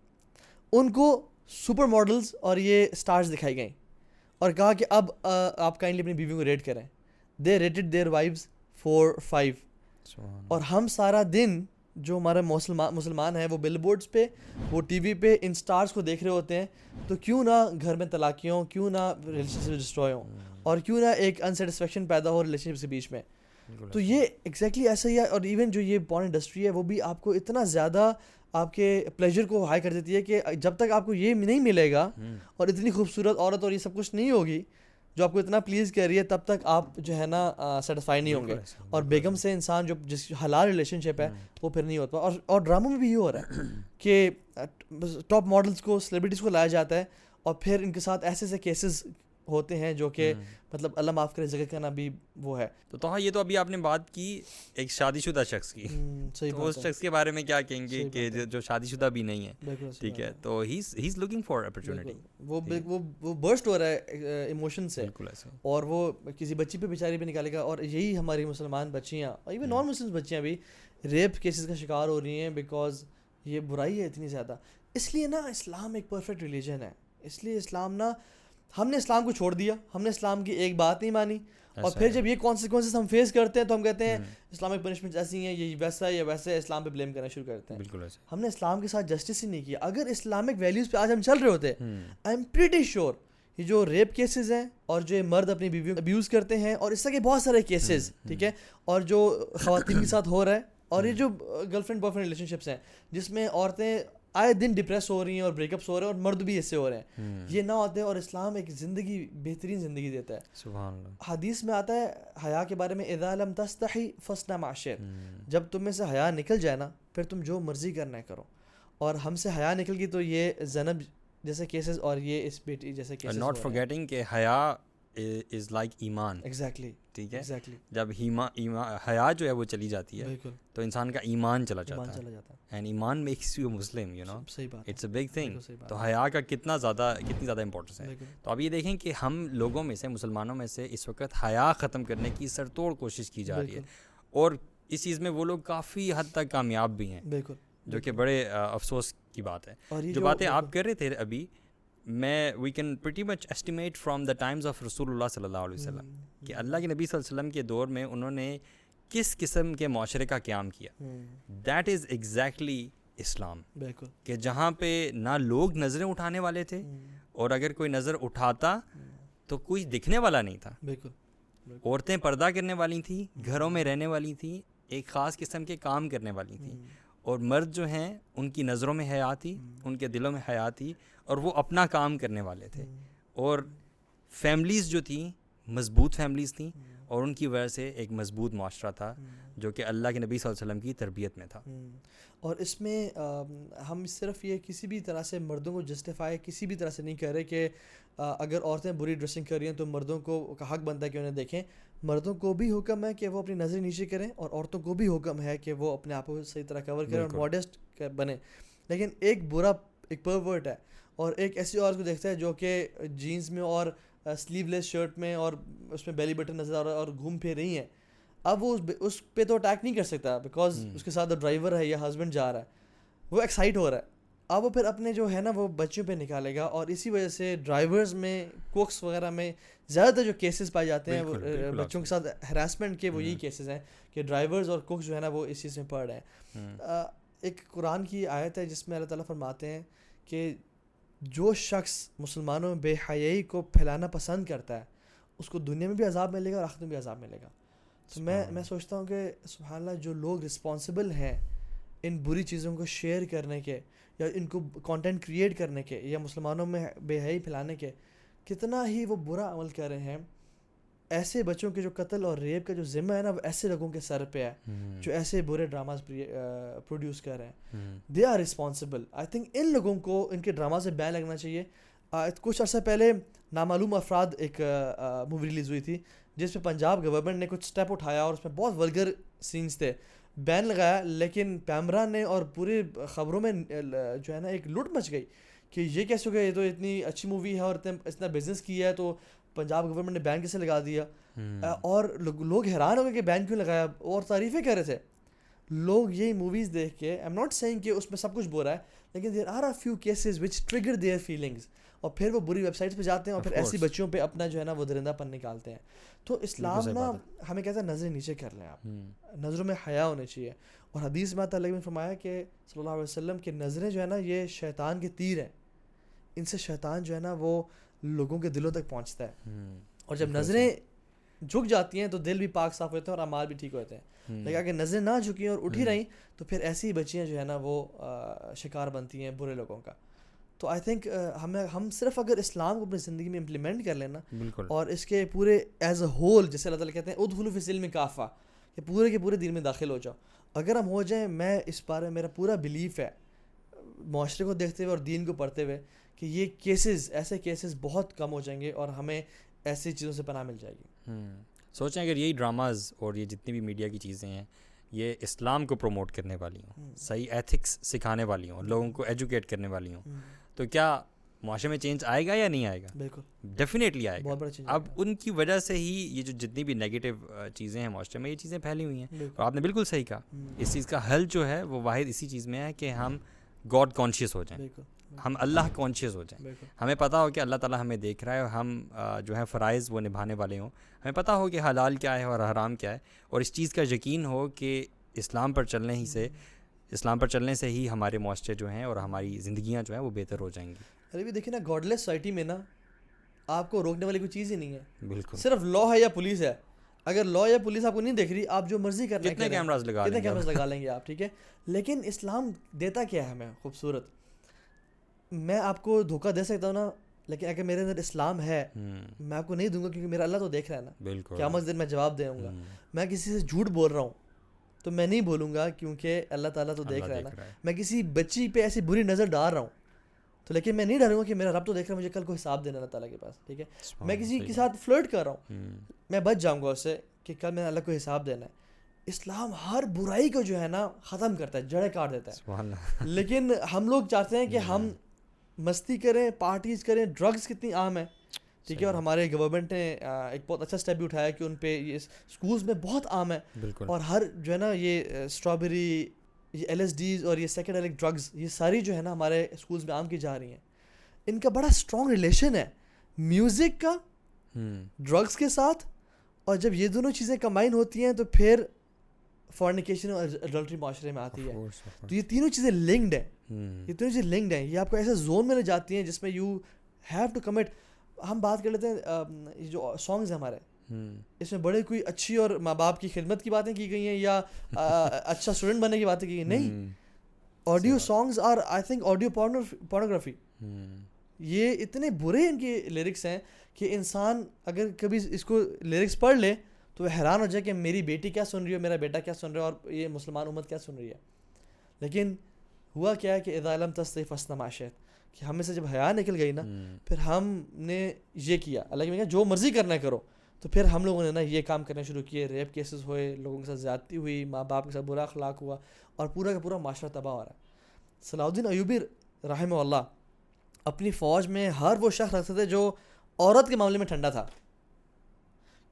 ان کو سپر ماڈلس اور یہ اسٹارز دکھائی گئیں۔ اور کہا کہ اب آپ کائنڈلی اپنی بیویوں کو ریٹ کریں۔ They rated their wives four five اور ہم سارا دن جو ہمارے مسلمان مسلمان ہیں وہ بل بورڈس پہ وہ ٹی وی پہ ان اسٹارس کو دیکھ رہے ہوتے ہیں۔ تو کیوں نہ گھر میں طلاقیوں کیوں نہ ریلیشن شپ ڈسٹروائے ہوں۔ اور کیوں نہ ایک انسیٹسفیکشن پیدا ہو ریلیشن شپ کے بیچ میں۔ تو یہ ایگزیکٹلی ایسا ہی ہے اور ایون جو یہ پورن انڈسٹری ہے وہ بھی آپ کو اتنا زیادہ آپ کے پلیجر کو ہائی کر دیتی ہے کہ جب تک آپ کو یہ نہیں ملے گا اور اتنی خوبصورت عورت اور یہ سب کچھ نہیں ہوگی جو آپ کو اتنا پلیز کر رہی ہے تب تک آپ جو ہے نا سیٹسفائی نہیں ہوں گے۔ اور بیگم سے انسان جو جس حلال ریلیشن شپ ہے وہ پھر نہیں ہوتا۔ اور اور ڈراموں میں بھی یہ ہو رہا ہے کہ ٹاپ ماڈلس کو سلیبریٹیز کو لایا جاتا ہے اور پھر ان کے ساتھ ایسے ایسے کیسز ہوتے ہیں جو کہ مطلب اللہ معاف کرے جگہ کا بھی وہ ہے۔ تو تو یہ تو ابھی آپ نے بات کی ایک شادی شدہ شخص کی۔ تو اس شخص کے بارے میں کیا کہیں گے کہ جو شادی شدہ بھی نہیں ہے۔ ٹھیک ہے تو he is looking for opportunity وہ وہ برسٹ ہو رہا ہے ایموشن سے۔ اور وہ کسی بچی پہ بیچاری بھی نکالے گا۔ اور یہی ہماری مسلمان بچیاں اور ایون نان مسلم بچیاں بھی ریپ کیسز کا شکار ہو رہی ہیں بیکاز یہ برائی ہے اتنی زیادہ۔ اس لیے نا اسلام ایک پرفیکٹ ریلیجن ہے۔ اس لیے اسلام نا ہم نے اسلام کو چھوڑ دیا ہم نے اسلام کی ایک بات نہیں مانی۔ اور پھر جب یہ کانسیکوینسز ہم فیس کرتے ہیں تو ہم کہتے ہیں اسلامک پنشمنٹ ایسی ہیں یہ ویسا ہے یا ویسا ہے اسلام پہ بلیم کرنا شروع کرتے ہیں۔ بالکل ہم نے اسلام کے ساتھ جسٹس ہی نہیں کیا۔ اگر اسلامک ویلیوز پہ آج ہم چل رہے ہوتے آئی ایم پریٹی شیور یہ جو ریپ کیسز ہیں اور جو مرد اپنی بیوی ابیوز کرتے ہیں اور اس طرح کے بہت سارے کیسز ٹھیک ہے؟ اور جو خواتین کے ساتھ ہو رہا ہے اور یہ جو girl friend boy friend relationships ہیں جس میں عورتیں آئے دن ڈپریس ہو رہی ہیں اور بریک اپس ہو رہے ہیں اور مرد بھی ایسے ہو رہے ہیں۔ یہ نہ ہوتے ہیں اور اسلام ایک زندگی بہترین زندگی دیتا ہے۔ سبحان اللہ۔ حدیث میں آتا ہے حیا کے بارے میں اذا لم تستحی فسنا معاشر جب تم میں سے حیا نکل جائے نا پھر تم جو مرضی کرنا ہے کرو۔ اور ہم سے حیا نکل گئی تو یہ زینب جیسے کیسز اور یہ اس بیٹی جیسے کیسز ناٹ فرگیٹنگ کہ حیا از لائک ایمان۔ ایگزیکٹلی ٹھیک ہے؟ ایگزیکٹلی جب حیا جو ہے وہ چلی جاتی ہے تو انسان کا ایمان چلا جاتا ہے۔ اینڈ ایمان makes you Muslim you know it's a big thing تو حیا کا کتنا زیادہ کتنی زیادہ امپورٹنس ہے۔ تو اب یہ دیکھیں کہ ہم لوگوں میں سے مسلمانوں میں سے اس وقت حیا ختم کرنے کی سر توڑ کوشش کی جا رہی ہے۔ اور اس چیز میں وہ لوگ کافی حد تک کامیاب بھی ہیں بالکل۔ جو کہ بڑے افسوس کی بات ہے۔ جو باتیں آپ کر رہے تھے ابھی میں we can pretty much estimate from the times of رسول اللہ صلی اللہ علیہ وسلم کہ اللہ کے نبی صلی اللہ علیہ وسلم کے دور میں انہوں نے کس قسم کے معاشرے کا قیام کیا۔ دیٹ از ایگزیکٹلی اسلام بالکل۔ کہ جہاں پہ نہ لوگ نظریں اٹھانے والے تھے اور اگر کوئی نظر اٹھاتا تو کوئی دکھنے والا نہیں تھا۔ بالکل۔ عورتیں پردہ کرنے والی تھیں گھروں میں رہنے والی تھیں ایک خاص قسم کے کام کرنے والی تھیں۔ اور مرد جو ہیں ان کی نظروں میں حیا تھی ان کے دلوں میں حیا تھی اور وہ اپنا کام کرنے والے تھے۔ اور فیملیز جو تھیں مضبوط فیملیز تھیں۔ اور ان کی وجہ سے ایک مضبوط معاشرہ تھا جو کہ اللہ کے نبی صلی اللہ علیہ وسلم کی تربیت میں تھا۔ اور اس میں ہم صرف یہ کسی بھی طرح سے مردوں کو جسٹیفائی کسی بھی طرح سے نہیں کر رہے کہ اگر عورتیں بری ڈریسنگ کر رہی ہیں تو مردوں کو کا حق بنتا ہے کہ انہیں دیکھیں۔ مردوں کو بھی حکم ہے کہ وہ اپنی نظر نیچے کریں اور عورتوں کو بھی حکم ہے کہ وہ اپنے آپ کو صحیح طرح کور کریں اور ماڈسٹ بنے لیکن ایک برا ایک پرورٹ ہے۔ اور ایک ایسی عورت کو دیکھتا ہے جو کہ جینس میں اور سلیو لیس شرٹ میں اور اس میں بیلی بٹن نظر آ رہا ہے اور گھوم پھر رہی ہیں۔ اب وہ اس پہ تو اٹیک نہیں کر سکتا بیکاز اس کے ساتھ ڈرائیور ہے یا ہسبینڈ جا رہا ہے۔ وہ ایکسائٹ ہو رہا ہے۔ اب وہ پھر اپنے جو ہے نا وہ بچوں پہ نکالے گا اور اسی وجہ سے ڈرائیورز میں کوکس وغیرہ میں زیادہ تر جو کیسز پائے جاتے ہیں وہ بچوں کے ساتھ ہراسمنٹ کے وہ یہی کیسز ہیں کہ ڈرائیورز اور کوکس جو ہے نا وہ اس چیز میں پڑھ رہے ہیں۔ ایک قرآن کی آیت ہے جس میں اللہ تعالیٰ فرماتے ہیں کہ جو شخص مسلمانوں میں بے حیائی کو پھیلانا پسند کرتا ہے اس کو دنیا میں بھی عذاب ملے گا اور آخر میں بھی عذاب ملے گا۔ تو میں میں سوچتا ہوں کہ سبحان اللہ جو لوگ رسپانسبل ہیں ان بری چیزوں کو شیئر کرنے کے یا ان کو کانٹینٹ کریٹ کرنے کے یا مسلمانوں میں بے حیائی پھیلانے کے کتنا ہی وہ برا عمل کر رہے ہیں ایسے بچوں کے جو قتل اور ریپ کا جو ذمہ ہے نا وہ ایسے لوگوں کے سر پہ ہے جو ایسے برے ڈراماز پروڈیوس کر رہے ہیں۔ They are responsible I think ان لوگوں کو ان کے ڈرامہ سے بین لگنا چاہیے۔ کچھ عرصہ پہلے نامعلوم افراد ایک مووی ریلیز ہوئی تھی جس میں پنجاب گورنمنٹ نے کچھ اسٹیپ اٹھایا اور اس میں بہت ولگر سینس تھے۔ بین لگایا لیکن پیمرا نے اور پوری خبروں میں جو ہے نا ایک لٹ مچ گئی کہ یہ کیسے ہو گیا؟ یہ تو اتنی اچھی مووی ہے اور اتنا بزنس کیا ہے تو پنجاب گورنمنٹ نے بین کیسے لگا دیا؟ اور لوگ حیران ہو گئے کہ بین کیوں لگایا؟ اور تعریفیں کر رہے تھے۔ لوگ یہی موویز دیکھ کے ایم ناٹ سینگ کہ اس میں سب کچھ برا ہے لیکن there are a few cases which trigger their feelings اور پھر وہ بری ویب سائٹس پہ جاتے ہیں اور پھر ایسی بچوں پہ اپنا جو ہے نا وہ درندہ پن نکالتے ہیں۔ تو اسلام نا ہمیں کہتا ہے نظریں نیچے کر لیں آپ۔ نظروں میں حیا ہونے چاہیے۔ اور حدیث میں تعلق میں فرمایا کہ صلی اللہ علیہ وسلم کی نظریں جو ہے نا یہ شیطان کے تیر ہیں۔ ان سے شیطان جو ہے نا وہ لوگوں کے دلوں تک پہنچتا ہے۔ اور جب نظریں جھک جاتی ہیں تو دل بھی پاک صاف ہوتے ہیں اور امال بھی ٹھیک ہوتے ہیں۔ لیکن اگر نظریں نہ جھکیں اور اٹھی رہیں تو پھر ایسی بچیاں جو ہے نا وہ شکار بنتی ہیں برے لوگوں کا۔ تو آئی تھنک ہمیں ہم صرف اگر اسلام کو اپنی زندگی میں امپلیمنٹ کر لینا اور اس کے پورے ایز اے ہول جیسے اللہ تعالیٰ کہتے ہیں ادخلو فی السلم کافہ کہ پورے کے پورے دین میں داخل ہو جاؤ۔ اگر ہم ہو جائیں میں اس بارے میں میرا پورا بلیف ہے معاشرے کو دیکھتے ہوئے اور دین کو پڑھتے ہوئے کہ یہ کیسز ایسے کیسز بہت کم ہو جائیں گے اور ہمیں ایسی چیزوں سے پناہ مل جائے گی۔ سوچیں اگر یہی ڈراماز اور یہ جتنی بھی میڈیا کی چیزیں ہیں یہ اسلام کو پروموٹ کرنے والی ہوں صحیح ایتھکس سکھانے والی ہوں لوگوں کو ایجوکیٹ کرنے والی ہوں۔ تو کیا معاشرے میں چینج آئے گا یا نہیں آئے گا؟ بالکل۔ ڈیفینیٹلی آئے گا۔ اب ان کی وجہ سے ہی یہ جو جتنی بھی نگیٹو چیزیں ہیں معاشرے میں یہ چیزیں پھیلی ہوئی ہیں۔ اور آپ نے بالکل صحیح کہا۔ اس چیز کا حل جو ہے وہ واحد اسی چیز میں ہے کہ ہم گاڈ کانشیس ہو جائیں۔ ہم اللہ کانشیس ہو جائیں۔ ہمیں پتہ ہو کہ اللہ تعالیٰ ہمیں دیکھ رہا ہے اور ہم جو ہے فرائض وہ نبھانے والے ہوں۔ ہمیں پتہ ہو کہ حلال کیا ہے اور حرام کیا ہے۔ اور اس چیز کا یقین ہو کہ اسلام پر چلنے ہی سے اسلام پر چلنے سے ہی ہمارے معاشرے جو ہیں اور ہماری زندگیاں جو ہیں وہ بہتر ہو جائیں گی۔ ارے بھی دیکھیں نا گاڈ لیس سوسائٹی میں نا آپ کو روکنے والی کوئی چیز ہی نہیں ہے۔ بالکل۔ صرف لا ہے یا پولیس ہے۔ اگر لا یا پولیس آپ کو نہیں دیکھ رہی آپ جو مرضی کتنے کیمراز لگا کتنے کیمراز لگا لیں گے آپ ٹھیک ہے؟ لیکن اسلام دیتا کیا ہے ہمیں؟ خوبصورت۔ میں آپ کو دھوکہ دے سکتا ہوں نا لیکن اگر میرے اندر اسلام ہے میں آپ کو نہیں دوں گا کیونکہ میرا اللہ تو دیکھ رہا ہے نا۔ بالکل۔ کیا دن میں جواب دے گا۔ میں کسی سے جھوٹ بول رہا ہوں تو میں نہیں بولوں گا کیونکہ اللہ تعالیٰ تو دیکھ رہا ہے نا۔ میں کسی بچی پہ ایسی بری نظر ڈال رہا ہوں تو لیکن میں نہیں ڈروں گا کہ میرا رب تو دیکھ رہا ہے مجھے کل کو حساب دینا اللہ تعالیٰ کے پاس ٹھیک ہے؟ میں کسی کے ساتھ فلرٹ کر رہا ہوں۔ میں بچ جاؤں گا اس سے کہ کل میں اللہ کو حساب دینا ہے۔ اسلام ہر برائی کو جو ہے نا ختم کرتا ہے جڑے کاٹ دیتا ہے۔ لیکن ہم لوگ چاہتے ہیں کہ ہم مستی کریں پارٹیز کریں ڈرگس کتنی عام ہے ٹھیک ہے اور ہمارے گورنمنٹ نے ایک بہت اچھا اسٹیپ بھی اٹھایا کہ ان پہ یہ اسکولس میں بہت عام ہے اور ہر جو ہے نا یہ اسٹرابیری یہ ایل ایس ڈیز اور یہ سیکنڈ ڈرگز یہ ساری جو ہے نا ہمارے اسکولس میں عام کی جا رہی ہیں۔ ان کا بڑا اسٹرانگ ریلیشن ہے۔ میوزک کا ڈرگس کے ساتھ اور جب یہ دونوں چیزیں کمبائن ہوتی ہیں تو پھر فارنیکیشن اور اڈلٹری معاشرے میں آتی ہے۔ تو یہ تینوں چیزیں لنکڈ ہیں۔ یہ تینوں چیزیں لنکڈ ہیں۔ یہ آپ کو ایسے زون میں لے جاتی ہیں جس میں یو ہیو ٹو کمٹ ہم بات کر لیتے ہیں جو سانگز ہیں ہمارے۔ اس میں بڑے کوئی اچھی اور ماں باپ کی خدمت کی باتیں کی گئی ہیں یا اچھا اسٹوڈنٹ بننے کی باتیں کی گئی نہیں۔ Audio songs are I think audio pornography یہ اتنے برے ان کے لیرکس ہیں کہ انسان اگر کبھی اس کو لیرکس پڑھ لے تو وہ حیران ہو جائے کہ میری بیٹی کیا سن رہی ہے میرا بیٹا کیا سن رہا ہے اور یہ مسلمان امت کیا سن رہی ہے؟ لیکن ہوا کیا ہے کہ ادا علم تصدیف فسن معاشیت کہ ہمیں سے جب حیا نکل گئی نا پھر ہم نے یہ کیا۔ اللہ کہ جو مرضی کرنا کرو تو پھر ہم لوگوں نے نا یہ کام کرنا شروع کیے۔ ریپ کیسز ہوئے لوگوں کے ساتھ زیادتی ہوئی ماں باپ کے ساتھ برا اخلاق ہوا اور پورا کا پورا معاشرہ تباہ ہو رہا ہے۔ صلاح الدین ایوبی رحمہ اللہ اپنی فوج میں ہر وہ شخص رکھتے تھے جو عورت کے معاملے میں ٹھنڈا تھا۔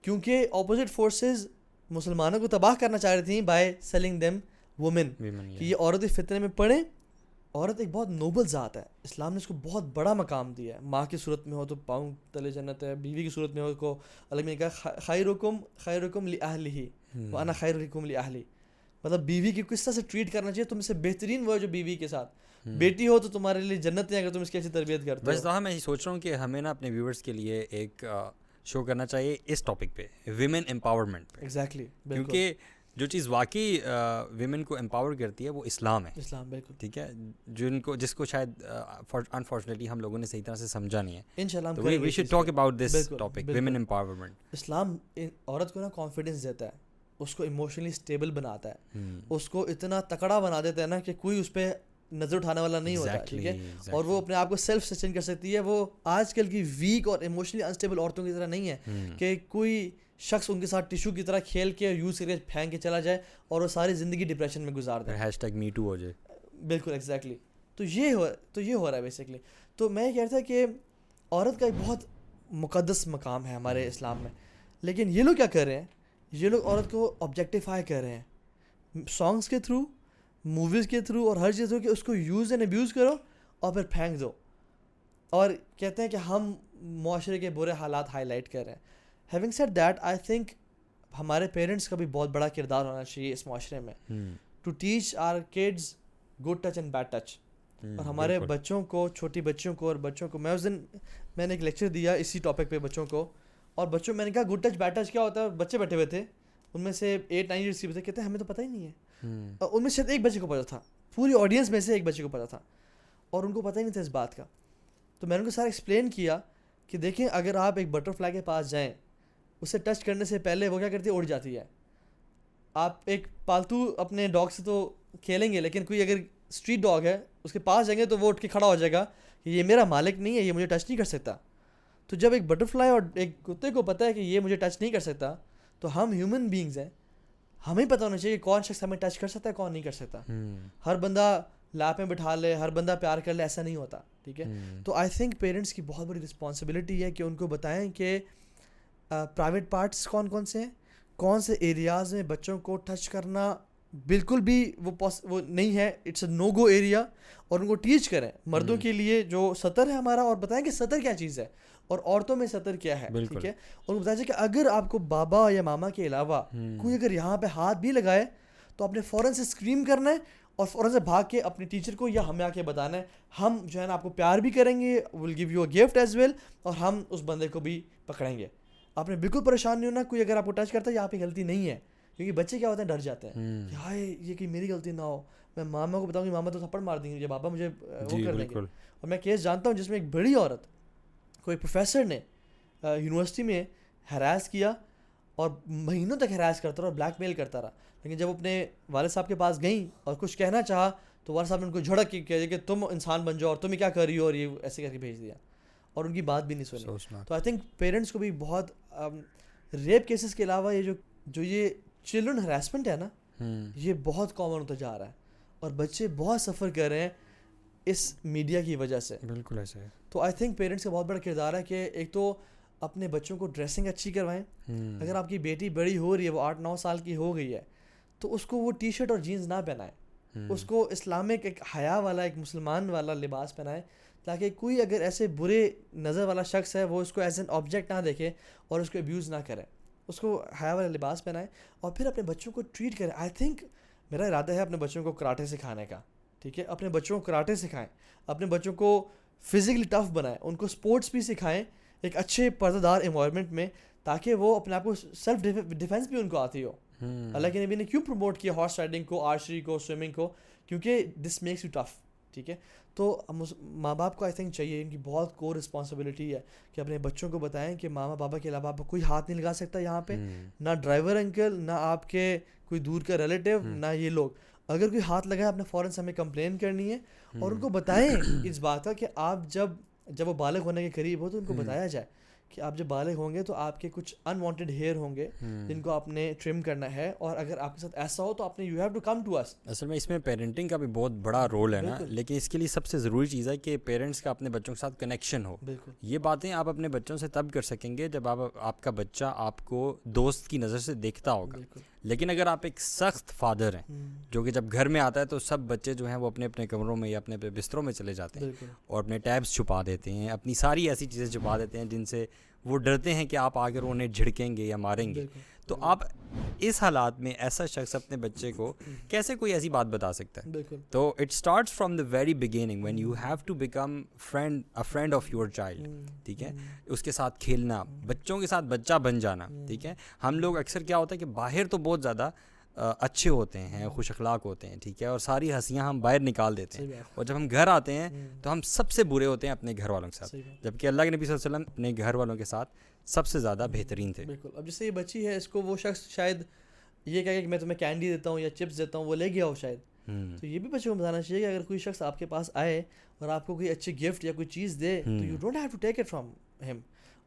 کیونکہ اپوزٹ فورسز مسلمانوں کو تباہ کرنا چاہ رہی تھیں بائی سیلنگ دیم وومن کہ یہ عورت فطرے میں پڑھیں عورت ایک بہت نوبل ذات ہے۔ اسلام نے اس کو بہت بڑا مقام دیا ہے۔ ماں کی صورت میں ہو تو پاؤں تلے جنت ہے بیوی کی صورت میں ہو کو الگ میں کہا خیر حکم خیر حکم لی ہی وہ انا خیر حکم لی اہلی مطلب بیوی کی کس طرح سے ٹریٹ کرنا چاہیے؟ تم سے بہترین وہ ہے جو بیوی کے ساتھ۔ بیٹی ہو تو تمہارے لیے جنت ہے اگر تم اس کی اچھی تربیت کرتے ہو۔ میں یہ سوچ رہا ہوں کہ ہمیں نا اپنے ویورس کے لیے ایک شو کرنا چاہیے اس ٹاپک پہ ویمن امپاورمنٹ پہ۔ ایگزیکٹلی کیونکہ جو چیز واقعی ویمن کو امپاور کرتی ہے وہ اسلام ہے۔ اسلام بالکل۔ ٹھیک ہے؟ جن کو جس کو شاید انفارچونیٹلی ہم لوگوں نے صحیح طرح سے سمجھا نہیں ہے۔ ان شاء اللہ we should talk about this topic women empowerment Islam عورت کو نا کانفیڈنس دیتا ہے اس کو ایموشنلی اسٹیبل بناتا ہے۔ اس کو اتنا تکڑا بنا دیتا ہے نا کہ کوئی اس پہ نظر اٹھانے والا نہیں ہوتا ٹھیک ہے؟ اور وہ اپنے آپ کو سیلف سسٹین کر سکتی ہے۔ وہ آج کل کی ویک اور ایموشنلی انسٹیبل عورتوں کی طرح نہیں ہے کہ کوئی شخص ان کے ساتھ ٹیشو کی طرح کھیل کے یوز کر کے پھینک کے چلا جائے اور وہ ساری زندگی ڈپریشن میں گزار دے۔ ہیش ٹیگ می ٹو ہو جائے۔ بالکل ایگزیکٹلی تو یہ ہو تو یہ ہو رہا ہے بیسکلی تو میں یہ کہہ رہا تھا کہ عورت کا ایک بہت مقدس مقام ہے ہمارے اسلام میں۔ لیکن یہ لوگ کیا کر رہے ہیں؟ یہ لوگ عورت کو آبجیکٹیفائی کر رہے ہیں۔ سانگس کے تھرو موویز کے تھرو اور ہر چیز ہو کہ اس کو یوز اینڈ ابیوز کرو اور پھر پھینک دو۔ اور کہتے ہیں کہ ہم معاشرے کے برے حالات ہائی لائٹ کر رہے ہیں۔ Having said that I think ہمارے پیرنٹس کا بھی بہت بڑا کردار ہونا چاہیے اس معاشرے میں۔ To teach our kids good touch and bad touch اور ہمارے بچوں کو چھوٹی بچوں کو اور بچوں کو میں اس دن میں نے ایک لیکچر دیا اسی ٹاپک پہ بچوں کو۔ اور بچوں میں نے کہا گڈ ٹچ بیڈ ٹچ کیا ہوتا ہے؟ بچے بیٹھے ہوئے تھے۔ ان میں سے ایٹ نائن ایئرس کی تھے کہتے ہیں ہمیں تو پتہ ہی نہیں ہے۔ ان میں سے ایک بچے کو پتا تھا۔ پوری آڈینس میں سے ایک بچے کو پتا تھا۔ اور ان کو پتہ ہی نہیں تھا اس بات کا۔ تو میں نے ان کو سارا ایکسپلین کیا کہ دیکھیں، اگر آپ ایک بٹر فلائی کے پاس جائیں، اسے ٹچ کرنے سے پہلے وہ کیا کرتی ہے؟ اڑ جاتی ہے۔ آپ ایک پالتو اپنے ڈاگ سے تو کھیلیں گے، لیکن کوئی اگر اسٹریٹ ڈاگ ہے، اس کے پاس جائیں گے تو وہ اٹھ کے کھڑا ہو جائے گا کہ یہ میرا مالک نہیں ہے، یہ مجھے ٹچ نہیں کر سکتا۔ تو جب ایک بٹر فلائی اور ایک کتے کو پتہ ہے کہ یہ مجھے ٹچ نہیں کر سکتا، تو ہم ہیومن بینگز ہیں۔ ہمیں پتہ ہونا چاہیے کہ کون شخص ہمیں ٹچ کر سکتا ہے کون نہیں کر سکتا۔ ہر بندہ لاپ میں بٹھا لے ہر بندہ پیار کر لے ایسا نہیں ہوتا ٹھیک ہے؟ تو آئی تھنک پیرنٹس کی بہت بڑی رسپانسبلٹی ہے کہ ان کو بتائیں کہ پرائیویٹ پارٹس کون کون سے ہیں؟ کون سے ایریاز میں بچوں کو ٹچ کرنا بالکل بھی وہ وہ نہیں ہے it's a know go area اور ان کو ٹیچ کریں۔ مردوں کے لیے جو سطر ہے ہمارا اور بتائیں کہ سطر کیا چیز ہے۔ اور عورتوں میں سطر کیا ہے ٹھیک ہے؟ اور بتایا جائے کہ اگر آپ کو بابا یا ماما کے علاوہ کوئی اگر یہاں پہ ہاتھ بھی لگائے تو آپ نے فوراً سے اسکریم کرنا ہے اور فوراً سے بھاگ کے اپنے ٹیچر کو یا ہمیں آ کے بتانا ہے ہم جو ہے نا آپ کو پیار بھی کریں گے will give you a gift as well اور ہم اس بندے کو بھی پکڑیں گے۔ آپ نے بالکل پریشان نہیں ہونا کوئی اگر آپ کو ٹچ کرتا ہے یہاں پہ غلطی نہیں ہے۔ کیونکہ بچے کیا ہوتے ہیں ڈر جاتے ہیں۔ کہ ہائے یہ کہ میری غلطی نہ ہو۔ میں ماما کو بتاؤں گی ماما تو تھپڑ مار دیں گے بابا مجھے وہ کر دیں گے۔ اور میں کیس جانتا ہوں جس میں ایک بڑی عورت کوئی پروفیسر نے یونیورسٹی میں ہراس کیا اور مہینوں تک ہراس کرتا رہا اور بلیک میل کرتا رہا۔ لیکن جب اپنے والد صاحب کے پاس گئیں اور کچھ کہنا چاہا تو والد صاحب نے ان کو جھڑک کے کہہ کہ تم انسان بن جاؤ اور تمہیں کیا کر رہی ہو اور یہ ایسے کر کے بھیج دیا۔ اور ان کی بات بھی نہیں سنی۔ تو آئی تھنک پیرنٹس کو بھی بہت ریپ کیسز کے علاوہ یہ جو جو یہ چلڈرن ہراسمنٹ ہے نا یہ بہت کامن ہوتا جا رہا ہے اور بچے بہت سفر کر رہے ہیں اس میڈیا کی وجہ سے۔ بالکل ایسے ہے۔ تو آئی تھنک پیرنٹس کا بہت بڑا کردار ہے کہ ایک تو اپنے بچوں کو ڈریسنگ اچھی کروائیں۔ اگر آپ کی بیٹی بڑی ہو رہی ہے وہ آٹھ نو سال کی ہو گئی ہے تو اس کو وہ ٹی شرٹ اور جینس نہ پہنائیں۔ اس کو اسلامک ایک حیا والا ایک مسلمان والا لباس پہنائیں تاکہ کوئی اگر ایسے برے نظر والا شخص ہے وہ اس کو ایز این آبجیکٹ نہ دیکھے اور اس کو ابیوز نہ کرے۔ اس کو حیا والا لباس پہنائیں اور پھر اپنے بچوں کو ٹریٹ کریں۔ آئی تھنک میرا ارادہ ہے اپنے بچوں کو کراٹے سکھانے کا ٹھیک ہے؟ اپنے بچوں کو کراٹے سکھائیں۔ اپنے بچوں کو فزیکلی ٹف بنائیں ان کو اسپورٹس بھی سکھائیں ایک اچھے پردہ دار انوائرمنٹ میں تاکہ وہ اپنے آپ کو سیلف ڈیفینس بھی ان کو آتی ہو۔ اللہ کے نبی نے کیوں پروموٹ کیا ہارس رائڈنگ کو آرچری کو سوئمنگ کو؟ کیونکہ دس میکس یو ٹف ٹھیک ہے؟ تو ماں باپ کو آئی تھنک چاہیے ان کی بہت کور رسپانسبلٹی ہے کہ اپنے بچوں کو بتائیں کہ ماما بابا کے علاوہ آپ کو کوئی ہاتھ نہیں لگا سکتا یہاں پہ نہ ڈرائیور انکل نہ آپ کے کوئی دور کا ریلیٹیو نہ یہ لوگ۔ اگر کوئی ہاتھ لگائے آپ نے فوراً سے ہمیں کمپلین کرنی ہے اور ان کو بتائیں اس بات کا کہ آپ جب جب وہ بالغ ہونے کے قریب ہو تو ان کو بتایا جائے کہ آپ جب بالغ ہوں گے تو آپ کے کچھ انوانٹیڈ ہیئر ہوں گے جن کو آپ نے ٹرم کرنا ہے اور اگر آپ کے ساتھ ایسا ہو تو آپ نے you have to come to اس اصل میں اس میں پیرنٹنگ کا بھی بہت بڑا رول ہے نا۔ لیکن اس کے لیے سب سے ضروری چیز ہے کہ پیرنٹس کا اپنے بچوں کے ساتھ کنیکشن ہو۔ بالکل۔ یہ باتیں آپ اپنے بچوں سے تب کر سکیں گے جب آپ آپ کا بچہ آپ کو دوست کی نظر سے دیکھتا ہوگا۔ لیکن اگر آپ ایک سخت فادر ہیں جو کہ جب گھر میں آتا ہے تو سب بچے جو ہیں وہ اپنے اپنے کمروں میں یا اپنے اپنے بستروں میں چلے جاتے ہیں اور اپنے ٹیبس چھپا دیتے ہیں اپنی ساری ایسی چیزیں چھپا دیتے ہیں جن سے وہ ڈرتے ہیں کہ آپ آگر انہیں جھڑکیں گے یا ماریں گے۔ تو آپ اس حالات میں ایسا شخص اپنے بچے کو کیسے کوئی ایسی بات بتا سکتا ہے؟ بالکل۔ تو it starts from the very beginning when you have to become friend a friend of your child ٹھیک ہے؟ اس کے ساتھ کھیلنا بچوں کے ساتھ بچہ بن جانا ٹھیک ہے؟ ہم لوگ اکثر کیا ہوتا ہے کہ باہر تو بہت زیادہ اچھے ہوتے ہیں خوش اخلاق ہوتے ہیں ٹھیک ہے اور ساری ہنسیاں ہم باہر نکال دیتے ہیں۔ اور جب ہم گھر آتے ہیں تو ہم سب سے برے ہوتے ہیں اپنے گھر والوں کے ساتھ۔ بات۔ جبکہ اللہ کے نبی صلی اللہ علیہ وسلم اپنے گھر والوں کے ساتھ سب سے زیادہ بہترین تھے۔ بالکل۔ اب جیسے یہ بچی ہے اس کو وہ شخص شاید یہ کہے کہ میں تمہیں کینڈی دیتا ہوں یا چپس دیتا ہوں وہ لے گیا ہو شاید۔ تو یہ بھی بچوں کو بتانا چاہیے کہ اگر کوئی شخص آپ کے پاس آئے اور آپ کو کوئی اچھی گفٹ یا کوئی چیز دے تو you don't have to take it from ہم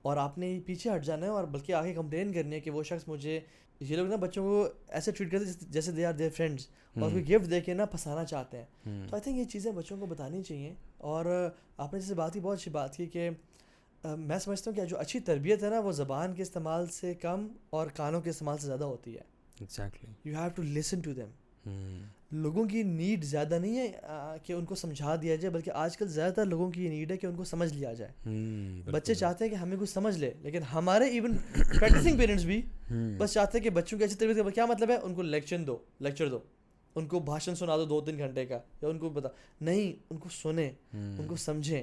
اور آپ نے پیچھے ہٹ جانا ہے اور بلکہ آگے کمپلین کرنی ہے کہ وہ شخص مجھے یہ لوگ نا بچوں کو ایسے ٹریٹ کرتے ہیں جیسے دے آر دیئر فرینڈس اور کوئی گفٹ دے کے نا پھنسانا چاہتے ہیں۔ تو آئی تھنک یہ چیزیں بچوں کو بتانی چاہیے اور آپ نے جیسے بات کی بہت اچھی بات کی کہ میں سمجھتا ہوں کہ جو اچھی تربیت ہے نا وہ زبان کے استعمال سے کم اور کانوں کے استعمال سے زیادہ ہوتی ہے۔ Exactly you have to listen to them لوگوں کی نیڈ زیادہ نہیں ہے کہ ان کو سمجھا دیا جائے بلکہ آج کل زیادہ تر لوگوں کی یہ نیڈ ہے کہ ان کو سمجھ لیا جائے۔ بچے چاہتے ہیں کہ ہمیں کچھ سمجھ لے لیکن ہمارے ایون پریکٹسنگ پیرنٹس بھی بس چاہتے ہیں کہ بچوں کی اچھی تربیت کا کیا مطلب ہے؟ ان کو لیکچر دو لیکچر دو۔ ان کو بھاشن سنا دو دو تین گھنٹے کا یا ان کو بتا۔ نہیں ان کو سنیں ان کو سمجھیں۔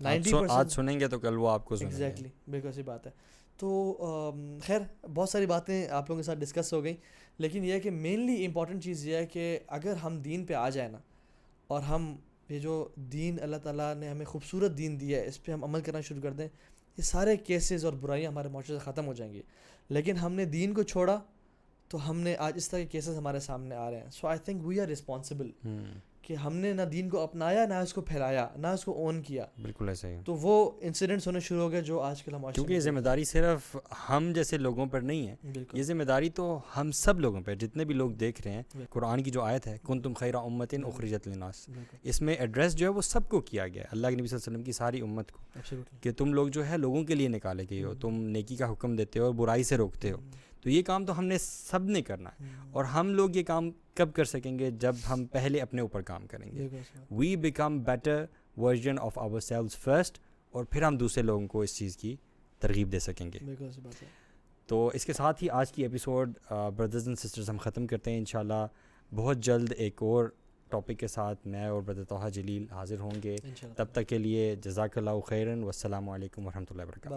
نائنٹی آج سنیں گے تو کل وہ آپ کو ایگزیکٹلی بالکل ایسی بات ہے۔ تو خیر، بہت ساری باتیں آپ لوگوں کے ساتھ ڈسکس ہو گئیں، لیکن یہ ہے کہ مینلی امپورٹنٹ چیز یہ ہے کہ اگر ہم دین پہ آ جائیں نا، اور ہم یہ جو دین اللہ تعالیٰ نے ہمیں خوبصورت دین دیا ہے، اس پہ ہم عمل کرنا شروع کر دیں، یہ سارے کیسز اور برائیاں ہمارے معاشرے سے ختم ہو جائیں گی۔ لیکن ہم نے دین کو چھوڑا، تو ہم نے آج اس طرح کے کیسز ہمارے سامنے آ رہے ہیں۔ So I think we are responsible کہ ہم نے نہ دین کو اپنایا نہ اس کو پھیلایا نہ اس کو اون کیا۔ بالکل ایسا ہی تو وہ انسیڈنٹس ہونے شروع ہو گئے جو آج کل ہم کیونکہ یہ ذمہ داری صرف ہم جیسے لوگوں پر نہیں ہے یہ ذمہ داری تو ہم سب لوگوں پہ جتنے بھی لوگ دیکھ رہے ہیں۔ قرآن کی جو آیت ہے کن تم خیرہ امتن اخرجت للناس۔ بالکل۔ اس میں ایڈریس جو ہے وہ سب کو کیا گیا ہے۔ اللہ کے نبی صلی اللہ علیہ وسلم کی ساری امت کو. کہ تم لوگ جو ہے لوگوں کے لیے نکالے گئے ہو تم نیکی کا حکم دیتے ہو اور برائی سے روکتے ہو۔ تو یہ کام تو ہم نے سب نے کرنا ہے۔ اور ہم لوگ یہ کام کب کر سکیں گے؟ جب ہم پہلے اپنے اوپر کام کریں گے۔ We become better version of our selves first اور پھر ہم دوسرے لوگوں کو اس چیز کی ترغیب دے سکیں گے۔ تو اس کے ساتھ ہی آج کی ایپیسوڈ بردرز اینڈ سسٹرز ہم ختم کرتے ہیں۔ انشاءاللہ بہت جلد ایک اور ٹاپک کے ساتھ میں اور برد توحہ جلیل حاضر ہوں گے۔ تب تک کے لیے جزاک اللہ خیرن۔ والسلام علیکم ورحمۃ اللہ وبرکاتہ۔